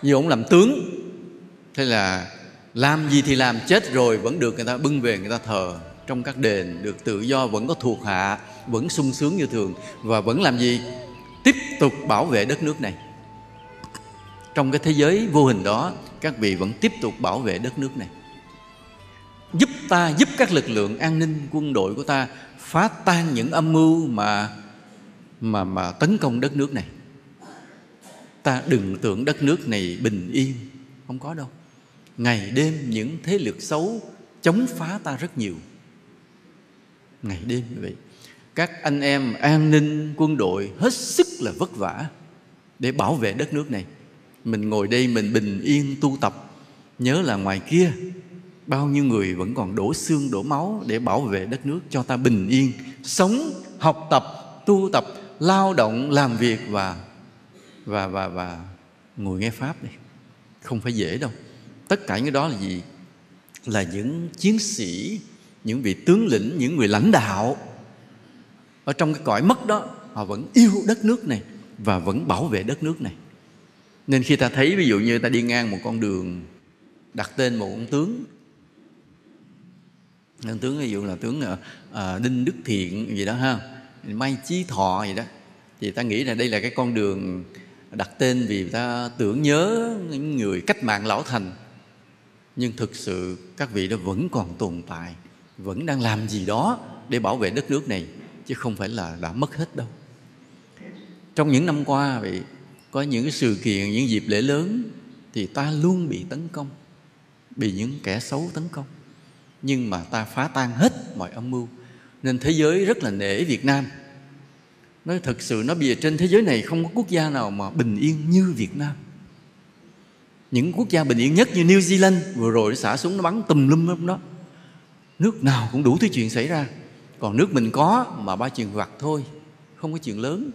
Như ông làm tướng, thế là làm gì thì làm, chết rồi vẫn được người ta bưng về người ta thờ trong các đền được tự do vẫn có thuộc hạ, vẫn sung sướng như thường và vẫn làm gì? Tiếp tục bảo vệ đất nước này. Trong cái thế giới vô hình đó, các vị vẫn tiếp tục bảo vệ đất nước này. Giúp ta, giúp các lực lượng an ninh quân đội của ta phá tan những âm mưu mà mà mà tấn công đất nước này. Ta đừng tưởng đất nước này bình yên. Không có đâu. Ngày đêm những thế lực xấu chống phá ta rất nhiều ngày đêm như vậy. Các anh em an ninh, quân đội hết sức là vất vả để bảo vệ đất nước này. Mình ngồi đây mình bình yên tu tập, nhớ là ngoài kia, bao nhiêu người vẫn còn đổ xương đổ máu để bảo vệ đất nước cho ta bình yên. Sống, học tập, tu tập, lao động, làm việc và và và và ngồi nghe pháp đi. Không phải dễ đâu. Tất cả những đó là gì? Là những chiến sĩ những vị tướng lĩnh những người lãnh đạo ở trong cái cõi mất đó họ vẫn yêu đất nước này và vẫn bảo vệ đất nước này. Nên khi ta thấy ví dụ như ta đi ngang một con đường đặt tên một ông tướng ông tướng ví dụ là tướng à, đinh đức thiện gì đó ha mai chí thọ gì đó thì ta nghĩ là đây là cái con đường đặt tên vì ta tưởng nhớ những người cách mạng lão thành. Nhưng thực sự các vị đó vẫn còn tồn tại vẫn đang làm gì đó để bảo vệ đất nước này, chứ không phải là đã mất hết đâu. Trong những năm qua, vậy, có những cái sự kiện, những dịp lễ lớn thì ta luôn bị tấn công, bị những kẻ xấu tấn công. Nhưng mà ta phá tan hết mọi âm mưu, nên thế giới rất là nể Việt Nam. Nói thật sự, nó bìa trên thế giới này không có quốc gia nào mà bình yên như Việt Nam. Những quốc gia bình yên nhất như New Zealand vừa rồi nó xả súng, nó bắn tùm lum lum đó nước nào cũng đủ thứ chuyện xảy ra. Còn nước mình có mà ba chuyện vặt thôi không có chuyện lớn.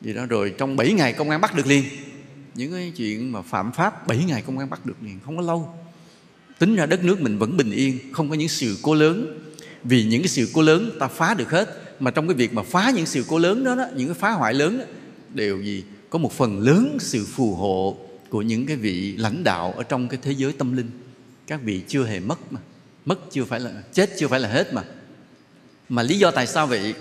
Gì đó rồi trong 7 ngày công an bắt được liền. Những cái chuyện mà phạm pháp 7 ngày công an bắt được liền không có lâu. Tính ra đất nước mình vẫn bình yên không có những sự cố lớn. Vì những cái sự cố lớn ta phá được hết mà trong cái việc mà phá những sự cố lớn đó, đó những cái phá hoại lớn đó, đều gì có một phần lớn sự phù hộ của những cái vị lãnh đạo ở trong cái thế giới tâm linh. Các vị chưa hề mất mà mất chưa phải là chết chưa phải là hết mà. Mà lý do tại sao vậy?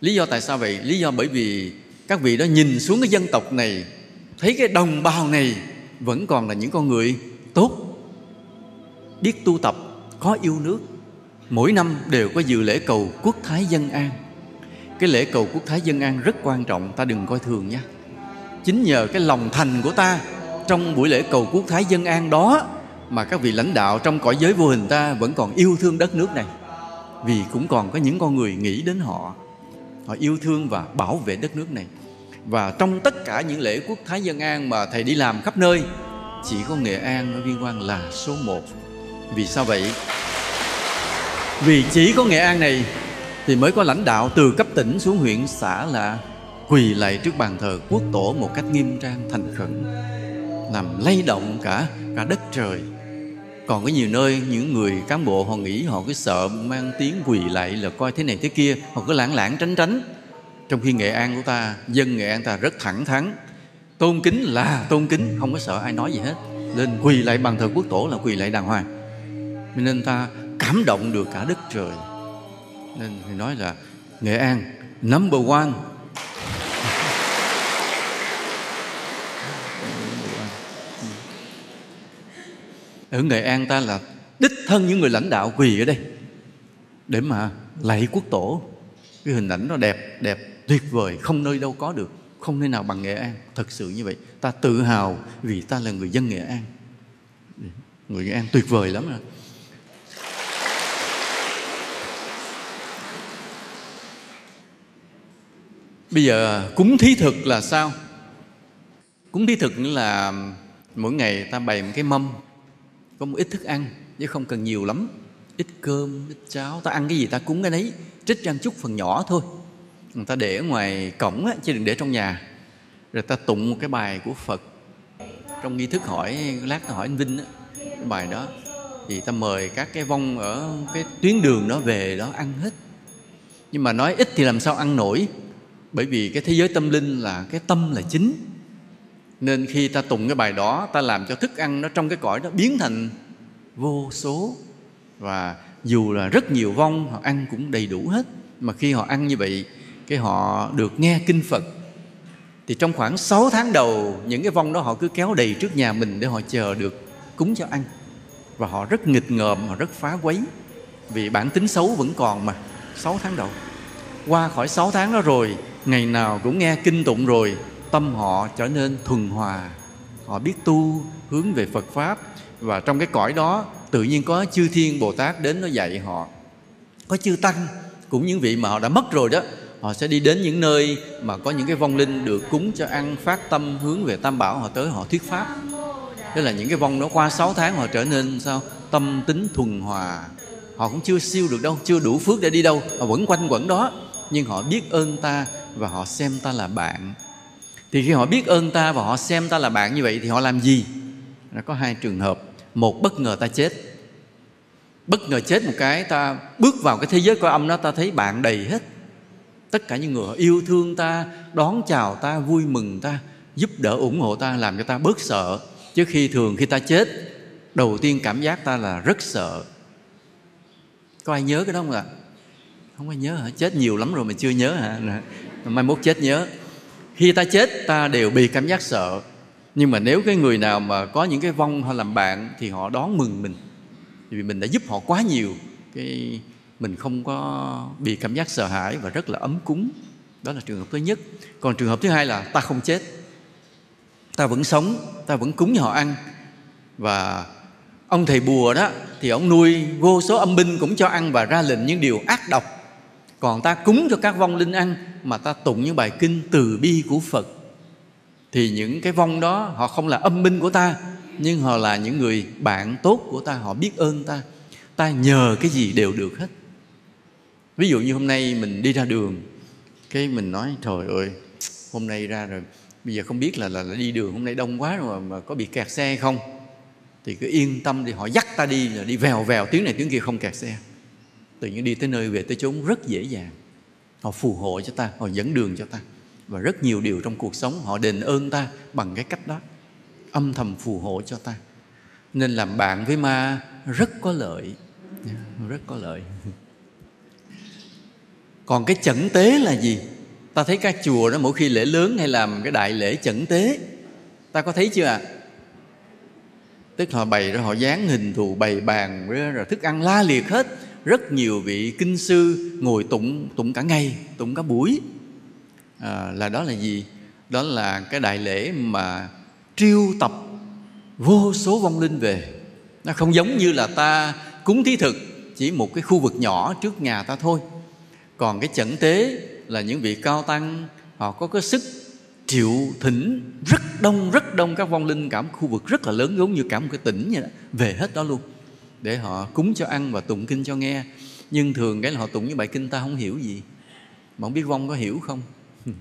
Lý do tại sao vậy? Lý do bởi vì các vị đó nhìn xuống cái dân tộc này, thấy cái đồng bào này vẫn còn là những con người tốt, biết tu tập, có yêu nước. Mỗi năm đều có dự lễ cầu quốc thái dân an. Cái lễ cầu quốc thái dân an rất quan trọng, ta đừng coi thường nha. Chính nhờ cái lòng thành của ta trong buổi lễ cầu quốc thái dân an đó mà các vị lãnh đạo trong cõi giới vô hình ta vẫn còn yêu thương đất nước này. Vì cũng còn có những con người nghĩ đến họ. Họ yêu thương và bảo vệ đất nước này. Và trong tất cả những lễ quốc thái dân an mà thầy đi làm khắp nơi, chỉ có nghệ an ở viên quang là số một. Vì sao vậy? Vì chỉ có nghệ an này thì mới có lãnh đạo từ cấp tỉnh xuống huyện xã là quỳ lạy trước bàn thờ quốc tổ một cách nghiêm trang, thành khẩn, làm lay động cả cả đất trời còn có nhiều nơi, những người cán bộ họ nghĩ họ cứ sợ mang tiếng quỳ lại là coi thế này thế kia, họ cứ lãng lãng tránh tránh. Trong khi nghệ an của ta, dân nghệ an ta rất thẳng thắn. Tôn kính là tôn kính, không có sợ ai nói gì hết. Nên quỳ lại bàn thờ quốc tổ là quỳ lại đàng hoàng. Nên ta cảm động được cả đất trời. Nên thì nói là nghệ an, number one ở nghệ an ta là đích thân những người lãnh đạo quỳ ở đây để mà lạy quốc tổ. Cái hình ảnh nó đẹp đẹp, tuyệt vời, không nơi đâu có được, không nơi nào bằng nghệ an. Thật sự như vậy, ta tự hào vì ta là người dân nghệ an. Người nghệ an tuyệt vời lắm rồi. Bây giờ, cúng thí thực là sao? Cúng thí thực là mỗi ngày ta bày một cái mâm có một ít thức ăn chứ không cần nhiều lắm. Ít cơm ít cháo. Ta ăn cái gì ta cúng cái đấy trích ra chút phần nhỏ thôi. Người ta để ở ngoài cổng á, chứ đừng để trong nhà. Rồi ta tụng một cái bài của phật. Trong nghi thức hỏi lát ta hỏi anh vinh á, cái bài đó. Thì ta mời các cái vong ở cái tuyến đường đó về đó ăn hết. Nhưng mà nói ít thì làm sao ăn nổi? Bởi vì cái thế giới tâm linh là cái tâm là chính nên khi ta tụng cái bài đó, ta làm cho thức ăn nó trong cái cõi đó biến thành vô số. Và dù là rất nhiều vong, họ ăn cũng đầy đủ hết. Mà khi họ ăn như vậy, cái họ được nghe kinh Phật, thì trong khoảng 6 tháng đầu, những cái vong đó họ cứ kéo đầy trước nhà mình để họ chờ được cúng cho ăn. Và họ rất nghịch ngợm, họ rất phá quấy, vì bản tính xấu vẫn còn mà 6 tháng đầu. Qua khỏi 6 tháng đó rồi, ngày nào cũng nghe kinh tụng rồi tâm họ trở nên thuần hòa. Họ biết tu, hướng về phật pháp, và trong cái cõi đó, tự nhiên có chư thiên bồ tát đến nó dạy họ. Có chư tăng, cũng những vị mà họ đã mất rồi đó, họ sẽ đi đến những nơi mà có những cái vong linh được cúng cho ăn, phát tâm, hướng về tam bảo, họ tới họ thuyết pháp. Tức là những cái vong đó qua 6 tháng họ trở nên sao? Tâm tính thuần hòa. Họ cũng chưa siêu được đâu, chưa đủ phước để đi đâu, họ vẫn quanh quẩn đó. Nhưng họ biết ơn ta và họ xem ta là bạn thì khi họ biết ơn ta và họ xem ta là bạn như vậy thì họ làm gì? Nó có hai trường hợp. Một, bất ngờ ta chết. Bất ngờ chết một cái, ta bước vào cái thế giới của âm đó, ta thấy bạn đầy hết. Tất cả những người yêu thương ta, đón chào ta, vui mừng ta, giúp đỡ, ủng hộ ta, làm cho ta bớt sợ. Chứ khi thường khi ta chết, đầu tiên cảm giác ta là rất sợ. Có ai nhớ cái đó không ạ? Không ai nhớ hả? Chết nhiều lắm rồi mà chưa nhớ hả? Mai mốt chết nhớ khi ta chết, ta đều bị cảm giác sợ. Nhưng mà nếu cái người nào mà có những cái vong họ làm bạn thì họ đón mừng mình. Vì mình đã giúp họ quá nhiều, cái mình không có bị cảm giác sợ hãi và rất là ấm cúng. Đó là trường hợp thứ nhất. Còn trường hợp thứ hai là ta không chết. Ta vẫn sống, ta vẫn cúng cho họ ăn. Và ông thầy bùa đó thì ông nuôi vô số âm binh cũng cho ăn và ra lệnh những điều ác độc còn ta cúng cho các vong linh ăn mà ta tụng những bài kinh từ bi của phật. Thì những cái vong đó họ không là âm binh của ta nhưng họ là những người bạn tốt của ta họ biết ơn ta. Ta nhờ cái gì đều được hết. Ví dụ như hôm nay mình đi ra đường cái mình nói trời ơi hôm nay ra rồi bây giờ không biết là là, là đi đường hôm nay đông quá rồi mà, mà có bị kẹt xe không? Thì cứ yên tâm đi họ dắt ta đi là đi vèo vèo tiếng này tiếng kia không kẹt xe tự nhiên đi tới nơi, về tới chốn rất dễ dàng. Họ phù hộ cho ta, họ dẫn đường cho ta. Và rất nhiều điều trong cuộc sống họ đền ơn ta bằng cái cách đó. Âm thầm phù hộ cho ta. Nên làm bạn với ma rất có lợi. Rất có lợi. <laughs> Còn cái chẩn tế là gì? Ta thấy các chùa đó mỗi khi lễ lớn hay làm cái đại lễ chẩn tế. Ta có thấy chưa ạ? À? tức họ bày ra, họ dán hình thù bày bàn rồi thức ăn la liệt hết rất nhiều vị kinh sư ngồi tụng tụng cả ngày tụng cả buổi. À, là đó là gì? Đó là cái đại lễ mà triêu tập vô số vong linh về. Nó không giống như là ta cúng thí thực chỉ một cái khu vực nhỏ trước nhà ta thôi. Còn cái chẩn tế là những vị cao tăng họ có cái sức triệu thỉnh rất đông rất đông các vong linh cả một khu vực rất là lớn giống như cả một cái tỉnh vậy đó về hết đó luôn để họ cúng cho ăn và tụng kinh cho nghe. Nhưng thường cái là họ tụng những bài kinh ta không hiểu gì. Mà không biết vong có hiểu không? <laughs>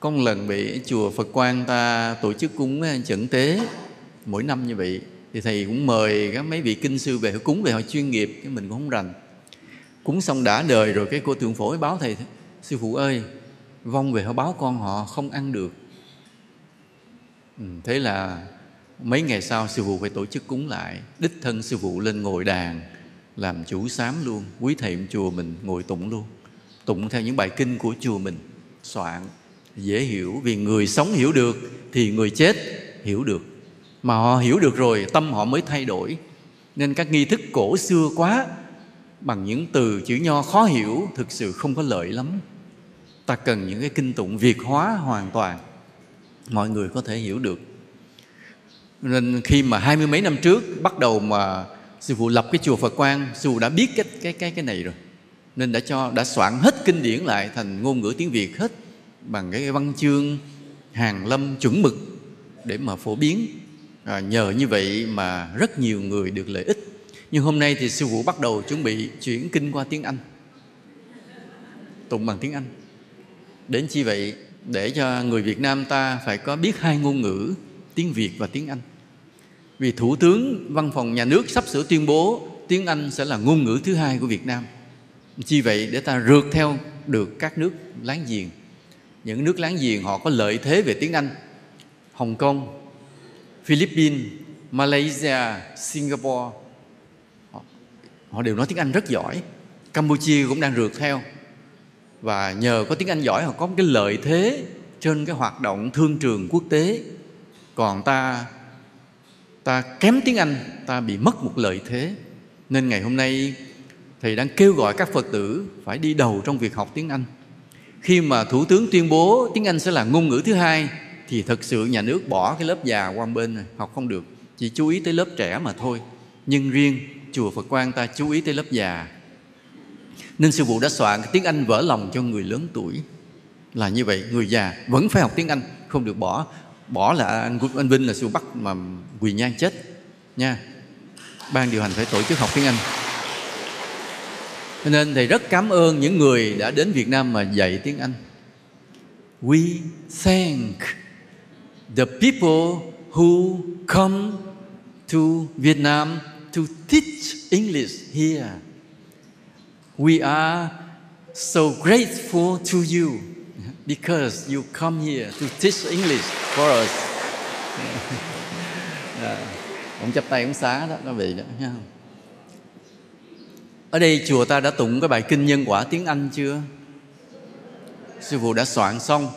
Con lần bị chùa Phật Quang ta tổ chức cúng chẩn tế mỗi năm như vậy thì thầy cũng mời các mấy vị kinh sư về cúng về họ chuyên nghiệp cái mình cũng không rành. Cúng xong đã đời rồi cái cô tượng phổ báo thầy sư phụ ơi vong về họ báo con họ không ăn được. Ừ, thế là mấy ngày sau, sư phụ phải tổ chức cúng lại. Đích thân sư phụ lên ngồi đàn, làm chủ sám luôn. Quý thầy chùa mình ngồi tụng luôn. Tụng theo những bài kinh của chùa mình. Soạn, dễ hiểu. Vì người sống hiểu được, thì người chết hiểu được. Mà họ hiểu được rồi, tâm họ mới thay đổi. Nên các nghi thức cổ xưa quá, bằng những từ chữ nho khó hiểu, thực sự không có lợi lắm. Ta cần những cái kinh tụng việt hóa hoàn toàn. Mọi người có thể hiểu được nên khi mà hai mươi mấy năm trước bắt đầu mà sư phụ lập cái chùa Phật Quang sư phụ đã biết cái cái cái cái này rồi. Nên đã cho đã soạn hết kinh điển lại thành ngôn ngữ tiếng Việt hết bằng cái văn chương hàng lâm chuẩn mực để mà phổ biến. À, nhờ như vậy mà rất nhiều người được lợi ích. Nhưng hôm nay thì sư phụ bắt đầu chuẩn bị chuyển kinh qua tiếng Anh tụng bằng tiếng Anh. Đến chi vậy? Để cho người Việt Nam ta phải có biết hai ngôn ngữ tiếng Việt và tiếng Anh vì thủ tướng văn phòng nhà nước sắp sửa tuyên bố tiếng Anh sẽ là ngôn ngữ thứ hai của Việt Nam. Chi vậy để ta rượt theo được các nước láng giềng. Những nước láng giềng họ có lợi thế về tiếng Anh. Hồng Kông Philippines Malaysia Singapore họ, họ đều nói tiếng Anh rất giỏi. Campuchia cũng đang rượt theo. Và nhờ có tiếng Anh giỏi họ có một cái lợi thế trên cái hoạt động thương trường quốc tế. Còn ta ta kém tiếng Anh, ta bị mất một lợi thế. Nên ngày hôm nay, thầy đang kêu gọi các Phật tử phải đi đầu trong việc học tiếng Anh. Khi mà thủ tướng tuyên bố tiếng Anh sẽ là ngôn ngữ thứ hai, thì thật sự nhà nước bỏ cái lớp già qua bên này, học không được. Chỉ chú ý tới lớp trẻ mà thôi. Nhưng riêng chùa Phật Quang ta chú ý tới lớp già. Nên sư phụ đã soạn tiếng Anh vỡ lòng cho người lớn tuổi. Là như vậy, người già vẫn phải học tiếng Anh, không được bỏ bỏ là anh anh Vinh là sư bắt mà quỳ nhang chết, nha. Ban điều hành phải tổ chức học tiếng Anh. Cho nên thầy rất cảm ơn những người đã đến Việt Nam mà dạy tiếng Anh. We thank the people who come to Vietnam to teach English here. We are so grateful to you because you come here to teach English for us. à, <laughs> ông chắp tay ông xá đó các vị đó nha ở đây chùa ta đã tụng cái bài kinh nhân quả tiếng Anh chưa? Sư phụ đã soạn xong,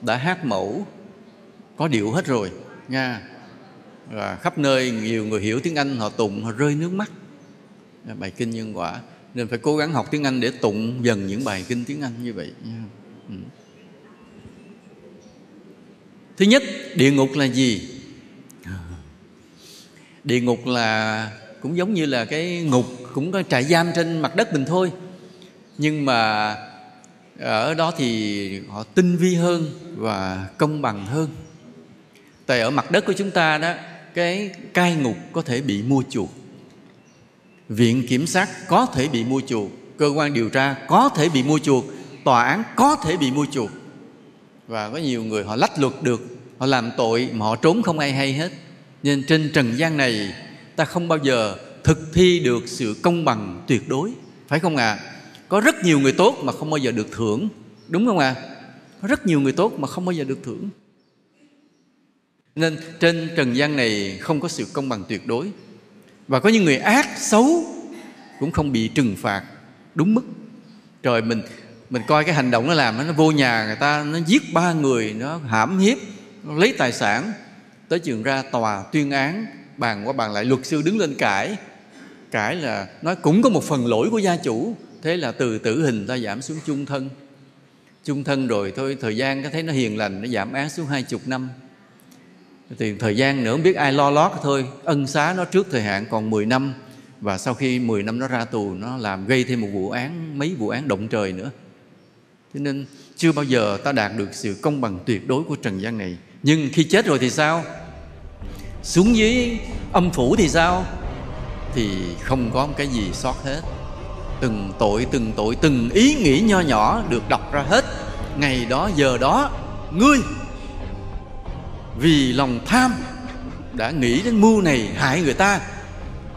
đã hát mẫu, có điệu hết rồi nha. Và khắp nơi nhiều người hiểu tiếng Anh họ tụng họ rơi nước mắt. Bài kinh nhân quả nên phải cố gắng học tiếng Anh để tụng dần những bài kinh tiếng Anh như vậy nha. Ừ. Thứ nhất, địa ngục là gì? Địa ngục là cũng giống như là cái ngục cũng có trại giam trên mặt đất mình thôi. Nhưng mà ờ, ở đó thì họ tinh vi hơn và công bằng hơn. Tại ở mặt đất của chúng ta đó cái cai ngục có thể bị mua chuộc. Viện kiểm sát có thể bị mua chuộc cơ quan điều tra có thể bị mua chuộc tòa án có thể bị mua chuộc và có nhiều người họ lách luật được, họ làm tội mà họ trốn không ai hay hết. Nên trên trần gian này, ta không bao giờ thực thi được sự công bằng tuyệt đối. Phải không ạ? À? có rất nhiều người tốt mà không bao giờ được thưởng. Đúng không ạ? À? có rất nhiều người tốt mà không bao giờ được thưởng. Nên trên trần gian này không có sự công bằng tuyệt đối. Và có những người ác xấu cũng không bị trừng phạt đúng mức. Trời mình mình coi cái hành động nó làm nó vô nhà người ta, nó giết ba người, nó hãm hiếp, nó lấy tài sản. Tới trường ra tòa tuyên án, bàn qua bàn lại, luật sư đứng lên cãi. Cãi là nói cũng có một phần lỗi của gia chủ. Thế là từ tử hình ta giảm xuống chung thân. Chung thân rồi thôi, thời gian có thấy nó hiền lành, nó giảm án xuống hai chục năm. Thì thời gian nữa không biết ai lo lót thôi. Ân xá nó trước thời hạn còn 10 năm. Và sau khi 10 năm nó ra tù, nó làm gây thêm một vụ án, mấy vụ án động trời nữa cho nên chưa bao giờ ta đạt được sự công bằng tuyệt đối của trần gian này. Nhưng khi chết rồi thì sao? Xuống dưới âm phủ thì sao? Thì không có một cái gì sót hết. Từng tội từng tội, từng ý nghĩ nho nhỏ được đọc ra hết. Ngày đó, giờ đó, ngươi vì lòng tham đã nghĩ đến mưu này hại người ta,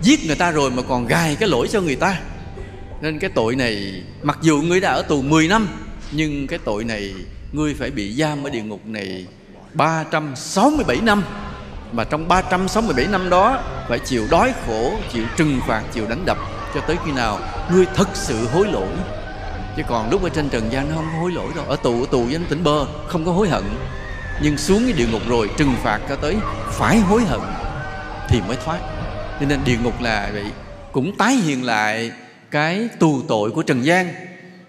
giết người ta rồi mà còn gài cái lỗi cho người ta. Nên cái tội này, mặc dù ngươi đã ở tù 10 năm nhưng cái tội này ngươi phải bị giam ở địa ngục này 367 năm mà trong 367 năm đó phải chịu đói khổ, chịu trừng phạt, chịu đánh đập cho tới khi nào ngươi thật sự hối lỗi. Chứ còn lúc ở trên trần gian nó không có hối lỗi đâu. Ở tù ở tù với tỉnh bơ không có hối hận. Nhưng xuống cái địa ngục rồi trừng phạt cho tới phải hối hận thì mới thoát. Cho nên địa ngục là vậy cũng tái hiện lại cái tù tội của trần gian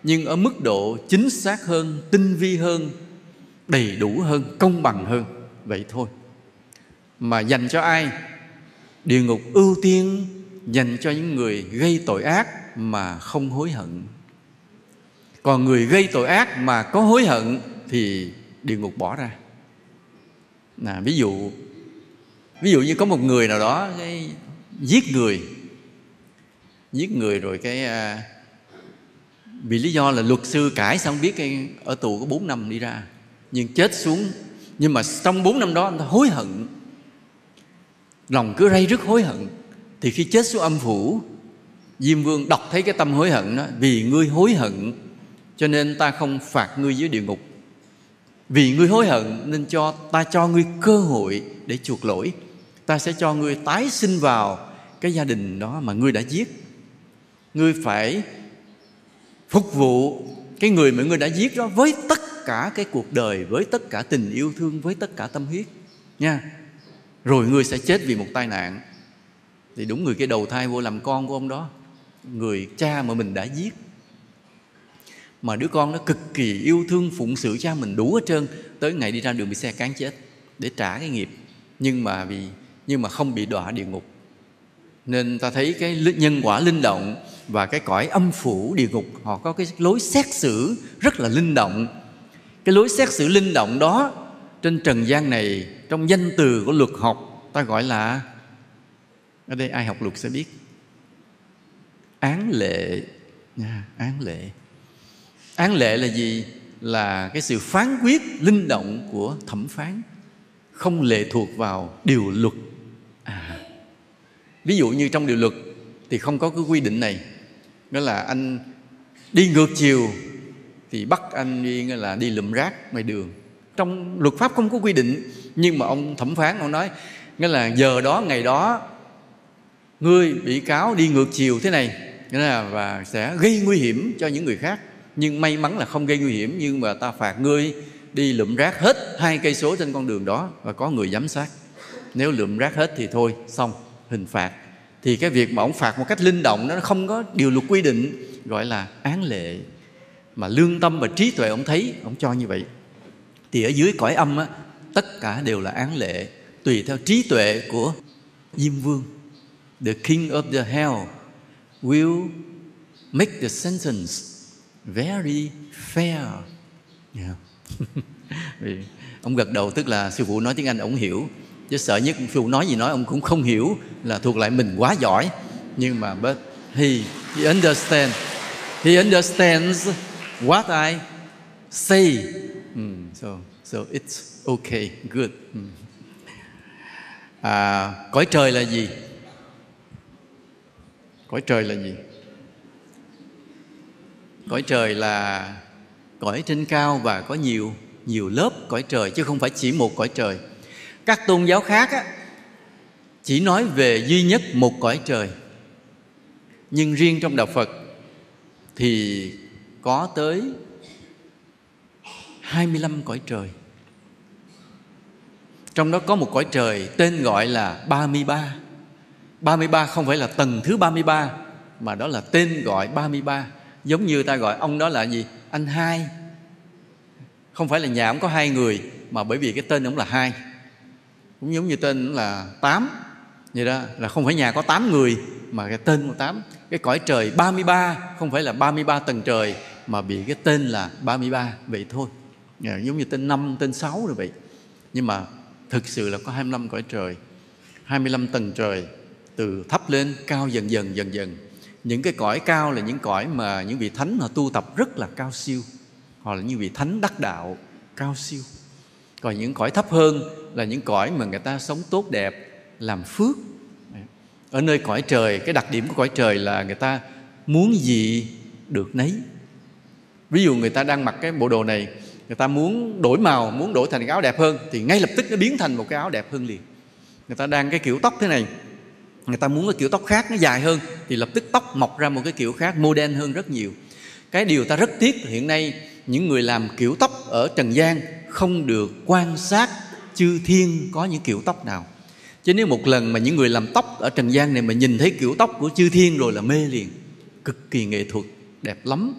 nhưng ở mức độ chính xác hơn, tinh vi hơn, đầy đủ hơn, công bằng hơn vậy thôi. Mà dành cho ai? Địa ngục ưu tiên dành cho những người gây tội ác mà không hối hận. Còn người gây tội ác mà có hối hận thì địa ngục bỏ ra. Là ví dụ ví dụ như có một người nào đó cái giết người. Giết người rồi cái à, vì lý do là luật sư cãi xong biết cái ở tù có 4 năm đi ra. Nhưng chết xuống. Nhưng mà trong 4 năm đó anh ta hối hận. Lòng cứ ray rứt hối hận. Thì khi chết xuống âm phủ, diêm vương đọc thấy cái tâm hối hận đó, vì ngươi hối hận, cho nên ta không phạt ngươi dưới địa ngục. Vì ngươi hối hận, nên cho, ta cho ngươi cơ hội để chuộc lỗi. Ta sẽ cho ngươi tái sinh vào cái gia đình đó mà ngươi đã giết. Ngươi phải phục vụ cái người mà ngươi đã giết đó với tất cả cái cuộc đời, với tất cả tình yêu thương, với tất cả tâm huyết, nha. Rồi ngươi sẽ chết vì một tai nạn. Thì đúng người cái đầu thai vô làm con của ông đó, người cha mà mình đã giết. Mà đứa con nó cực kỳ yêu thương, phụng sự cha mình đủ hết trơn, tới ngày đi ra đường bị xe cán chết để trả cái nghiệp. Nhưng mà vì, nhưng mà không bị đọa địa ngục. Nên ta thấy cái nhân quả linh động và cái cõi âm phủ địa ngục, họ có cái lối xét xử rất là linh động. Cái lối xét xử linh động đó trên trần gian này, trong danh từ của luật học, ta gọi là, ở đây ai học luật sẽ biết. Án lệ. Nha, án lệ. Án lệ là gì? Là cái sự phán quyết linh động của thẩm phán. Không lệ thuộc vào điều luật. À ví dụ như trong điều luật thì không có cái quy định này đó là anh đi ngược chiều, thì bắt anh đi, nghĩa là đi lượm rác ngoài đường. Trong luật pháp không có quy định, nhưng mà ông thẩm phán, ông nói, nghĩa là giờ đó, ngày đó, ngươi bị cáo đi ngược chiều thế này, nghĩa là và sẽ gây nguy hiểm cho những người khác. Nhưng may mắn là không gây nguy hiểm, nhưng mà ta phạt ngươi đi lượm rác hết hai cây số trên con đường đó và có người giám sát. Nếu lượm rác hết thì thôi, xong, hình phạt thì cái việc mà ông phạt một cách linh động nó không có điều luật quy định gọi là án lệ. Mà lương tâm và trí tuệ ông thấy ông cho như vậy. Thì ở dưới cõi âm á, tất cả đều là án lệ tùy theo trí tuệ của diêm vương. The king of the hell will make the sentence very fair. Yeah. <laughs> Ông gật đầu tức là sư phụ nói tiếng anh ông hiểu chứ sợ nhất phụ nói gì nói ông cũng không hiểu là thuộc lại mình quá giỏi. Nhưng mà but he he understand he understands what I say. Mm, so so it's okay good. Mm. à, cõi trời là gì? Cõi trời là gì? Cõi trời là cõi trên cao và có nhiều nhiều lớp cõi trời chứ không phải chỉ một cõi trời các tôn giáo khác á, chỉ nói về duy nhất một cõi trời. Nhưng riêng trong đạo phật thì có tới 25 cõi trời. Trong đó có một cõi trời tên gọi là 33 33 không phải là tầng thứ 33 mà đó là tên gọi 33 giống như ta gọi ông đó là gì? Anh hai. Không phải là nhà ông có hai người mà bởi vì cái tên ông là hai cũng giống như tên là tám. Vậy đó, là không phải nhà có tám người, mà cái tên của tám. Cái cõi trời 33 không phải là 33 tầng trời, mà bị cái tên là 33 vậy thôi. Dạ, giống như tên năm, tên sáu rồi vậy. Nhưng mà thực sự là có 25 cõi trời 25 tầng trời, từ thấp lên cao dần dần dần dần. Những cái cõi cao là những cõi mà những vị thánh họ tu tập rất là cao siêu. Họ là những vị thánh đắc đạo cao siêu còn những cõi thấp hơn là những cõi mà người ta sống tốt đẹp, làm phước. Ở nơi cõi trời, cái đặc điểm của cõi trời là người ta muốn gì được nấy. Ví dụ người ta đang mặc cái bộ đồ này, người ta muốn đổi màu, muốn đổi thành cái áo đẹp hơn, thì ngay lập tức nó biến thành một cái áo đẹp hơn liền. Người ta đang cái kiểu tóc thế này, người ta muốn cái kiểu tóc khác nó dài hơn, thì lập tức tóc mọc ra một cái kiểu khác, modern hơn rất nhiều. Cái điều ta rất tiếc hiện nay những người làm kiểu tóc ở trần gian không được quan sát chư thiên có những kiểu tóc nào. Chứ nếu một lần mà những người làm tóc ở trần gian này mà nhìn thấy kiểu tóc của chư thiên rồi là mê liền. Cực kỳ nghệ thuật, đẹp lắm.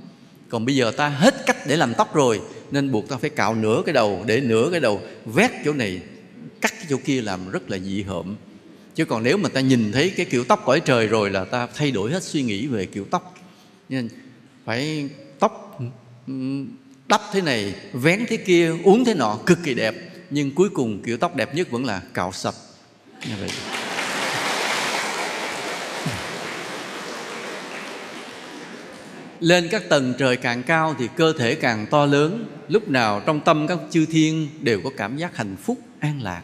Còn bây giờ ta hết cách để làm tóc rồi, nên buộc ta phải cạo nửa cái đầu, để nửa cái đầu, vét chỗ này, cắt cái chỗ kia làm rất là dị hợm. Chứ còn nếu mà ta nhìn thấy cái kiểu tóc cõi trời rồi là ta thay đổi hết suy nghĩ về kiểu tóc. Nên phải tóc đắp thế này, vén thế kia, uống thế nọ, cực kỳ đẹp. Nhưng cuối cùng kiểu tóc đẹp nhất vẫn là cạo sạch như vậy. Lên các tầng trời càng cao thì cơ thể càng to lớn. Lúc nào trong tâm các chư thiên đều có cảm giác hạnh phúc, an lạc.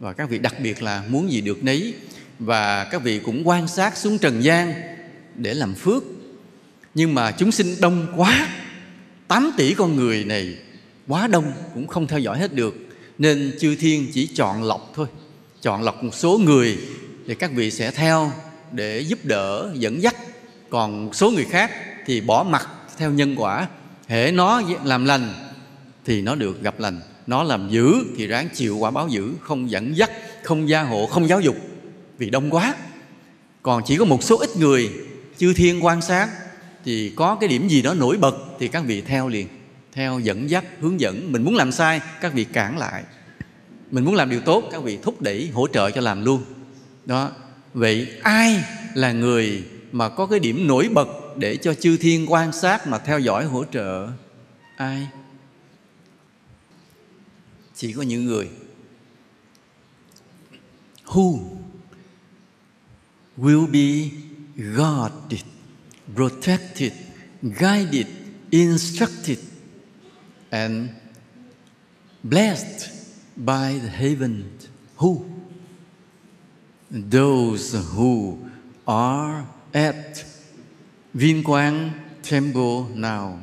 Và các vị đặc biệt là muốn gì được nấy. Và các vị cũng quan sát xuống trần gian để làm phước. Nhưng mà chúng sinh đông quá 8 tỷ con người này quá đông cũng không theo dõi hết được. Nên chư thiên chỉ chọn lọc thôi. Chọn lọc một số người thì các vị sẽ theo để giúp đỡ, dẫn dắt. Còn số người khác thì bỏ mặt theo nhân quả. Hễ nó làm lành thì nó được gặp lành. Nó làm dữ thì ráng chịu quả báo dữ. Không dẫn dắt, không gia hộ, không giáo dục. Vì đông quá. Còn chỉ có một số ít người, chư thiên quan sát thì có cái điểm gì đó nổi bật thì các vị theo liền theo dẫn dắt hướng dẫn. Mình muốn làm sai các vị cản lại. Mình muốn làm điều tốt các vị thúc đẩy hỗ trợ cho làm luôn. Đó. Vậy ai là người mà có cái điểm nổi bật để cho chư thiên quan sát mà theo dõi hỗ trợ? Ai? Chỉ có những người. Who will be guarded, protected, guided, instructed and blessed by the heaven. Who? Those who are at Vinh Quang Temple now.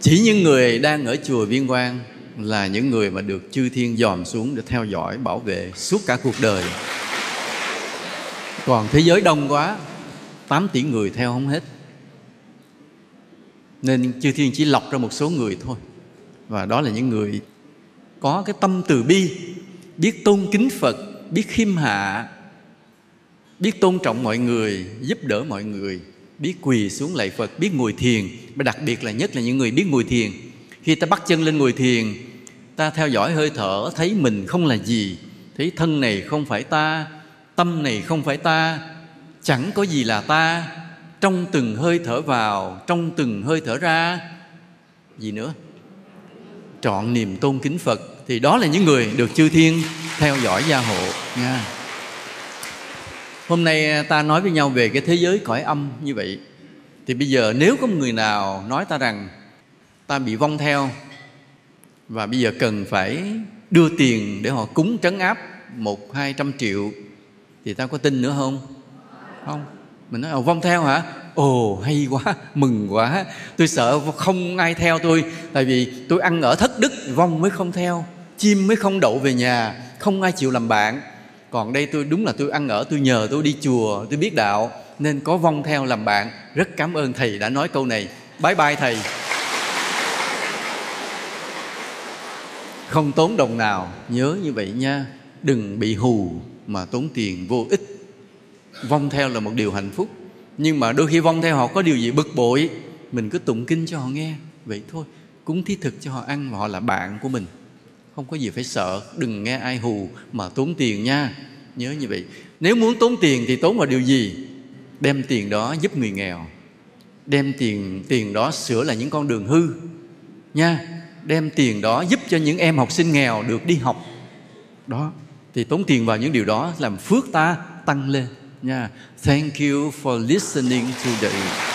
Chỉ những người đang ở chùa Viên Quang là những người mà được chư thiên dòm xuống để theo dõi, bảo vệ suốt cả cuộc đời. Còn thế giới đông quá, 8 tỷ người theo không hết. Nên chư thiên chỉ lọc ra một số người thôi. Và đó là những người có cái tâm từ bi, biết tôn kính Phật, biết khiêm hạ, biết tôn trọng mọi người, giúp đỡ mọi người, biết quỳ xuống lạy Phật, biết ngồi thiền, và đặc biệt là nhất là những người biết ngồi thiền. Khi ta bắt chân lên ngồi thiền, ta theo dõi hơi thở, thấy mình không là gì, thấy thân này không phải ta, tâm này không phải ta, chẳng có gì là ta, trong từng hơi thở vào, trong từng hơi thở ra, gì nữa? Trọn niềm tôn kính Phật thì đó là những người được chư thiên theo dõi gia hộ nha. Hôm nay à, ta nói với nhau về cái thế giới cõi âm như vậy Thì bây giờ nếu có một người nào nói ta rằng Ta bị vong theo. Và bây giờ cần phải đưa tiền để họ cúng trấn áp Một hai trăm triệu. Thì ta có tin nữa không? Không. Mình nói ồ vong theo hả? Ồ hay quá, mừng quá. Tôi sợ không ai theo tôi Tại vì tôi ăn ở thất đức Vong mới không theo Chim mới không đậu về nhà Không ai chịu làm bạn. Còn đây tôi đúng là tôi ăn ở tôi nhờ tôi đi chùa tôi biết đạo nên có vong theo làm bạn. Rất cảm ơn thầy đã nói câu này. Bye bye thầy. Không tốn đồng nào, nhớ như vậy nha. Đừng bị hù mà tốn tiền vô ích. Vong theo là một điều hạnh phúc. Nhưng mà đôi khi vong theo họ có điều gì bực bội, mình cứ tụng kinh cho họ nghe. Vậy thôi, cúng thí thực cho họ ăn và họ là bạn của mình. Không có gì phải sợ, đừng nghe ai hù mà tốn tiền nha. Nhớ như vậy. Nếu muốn tốn tiền thì tốn vào điều gì? Đem tiền đó giúp người nghèo. Đem tiền tiền đó sửa lại những con đường hư. Nha, đem tiền đó giúp cho những em học sinh nghèo được đi học đó, thì tốn tiền vào những điều đó làm phước ta tăng lên nha, thank you for listening today.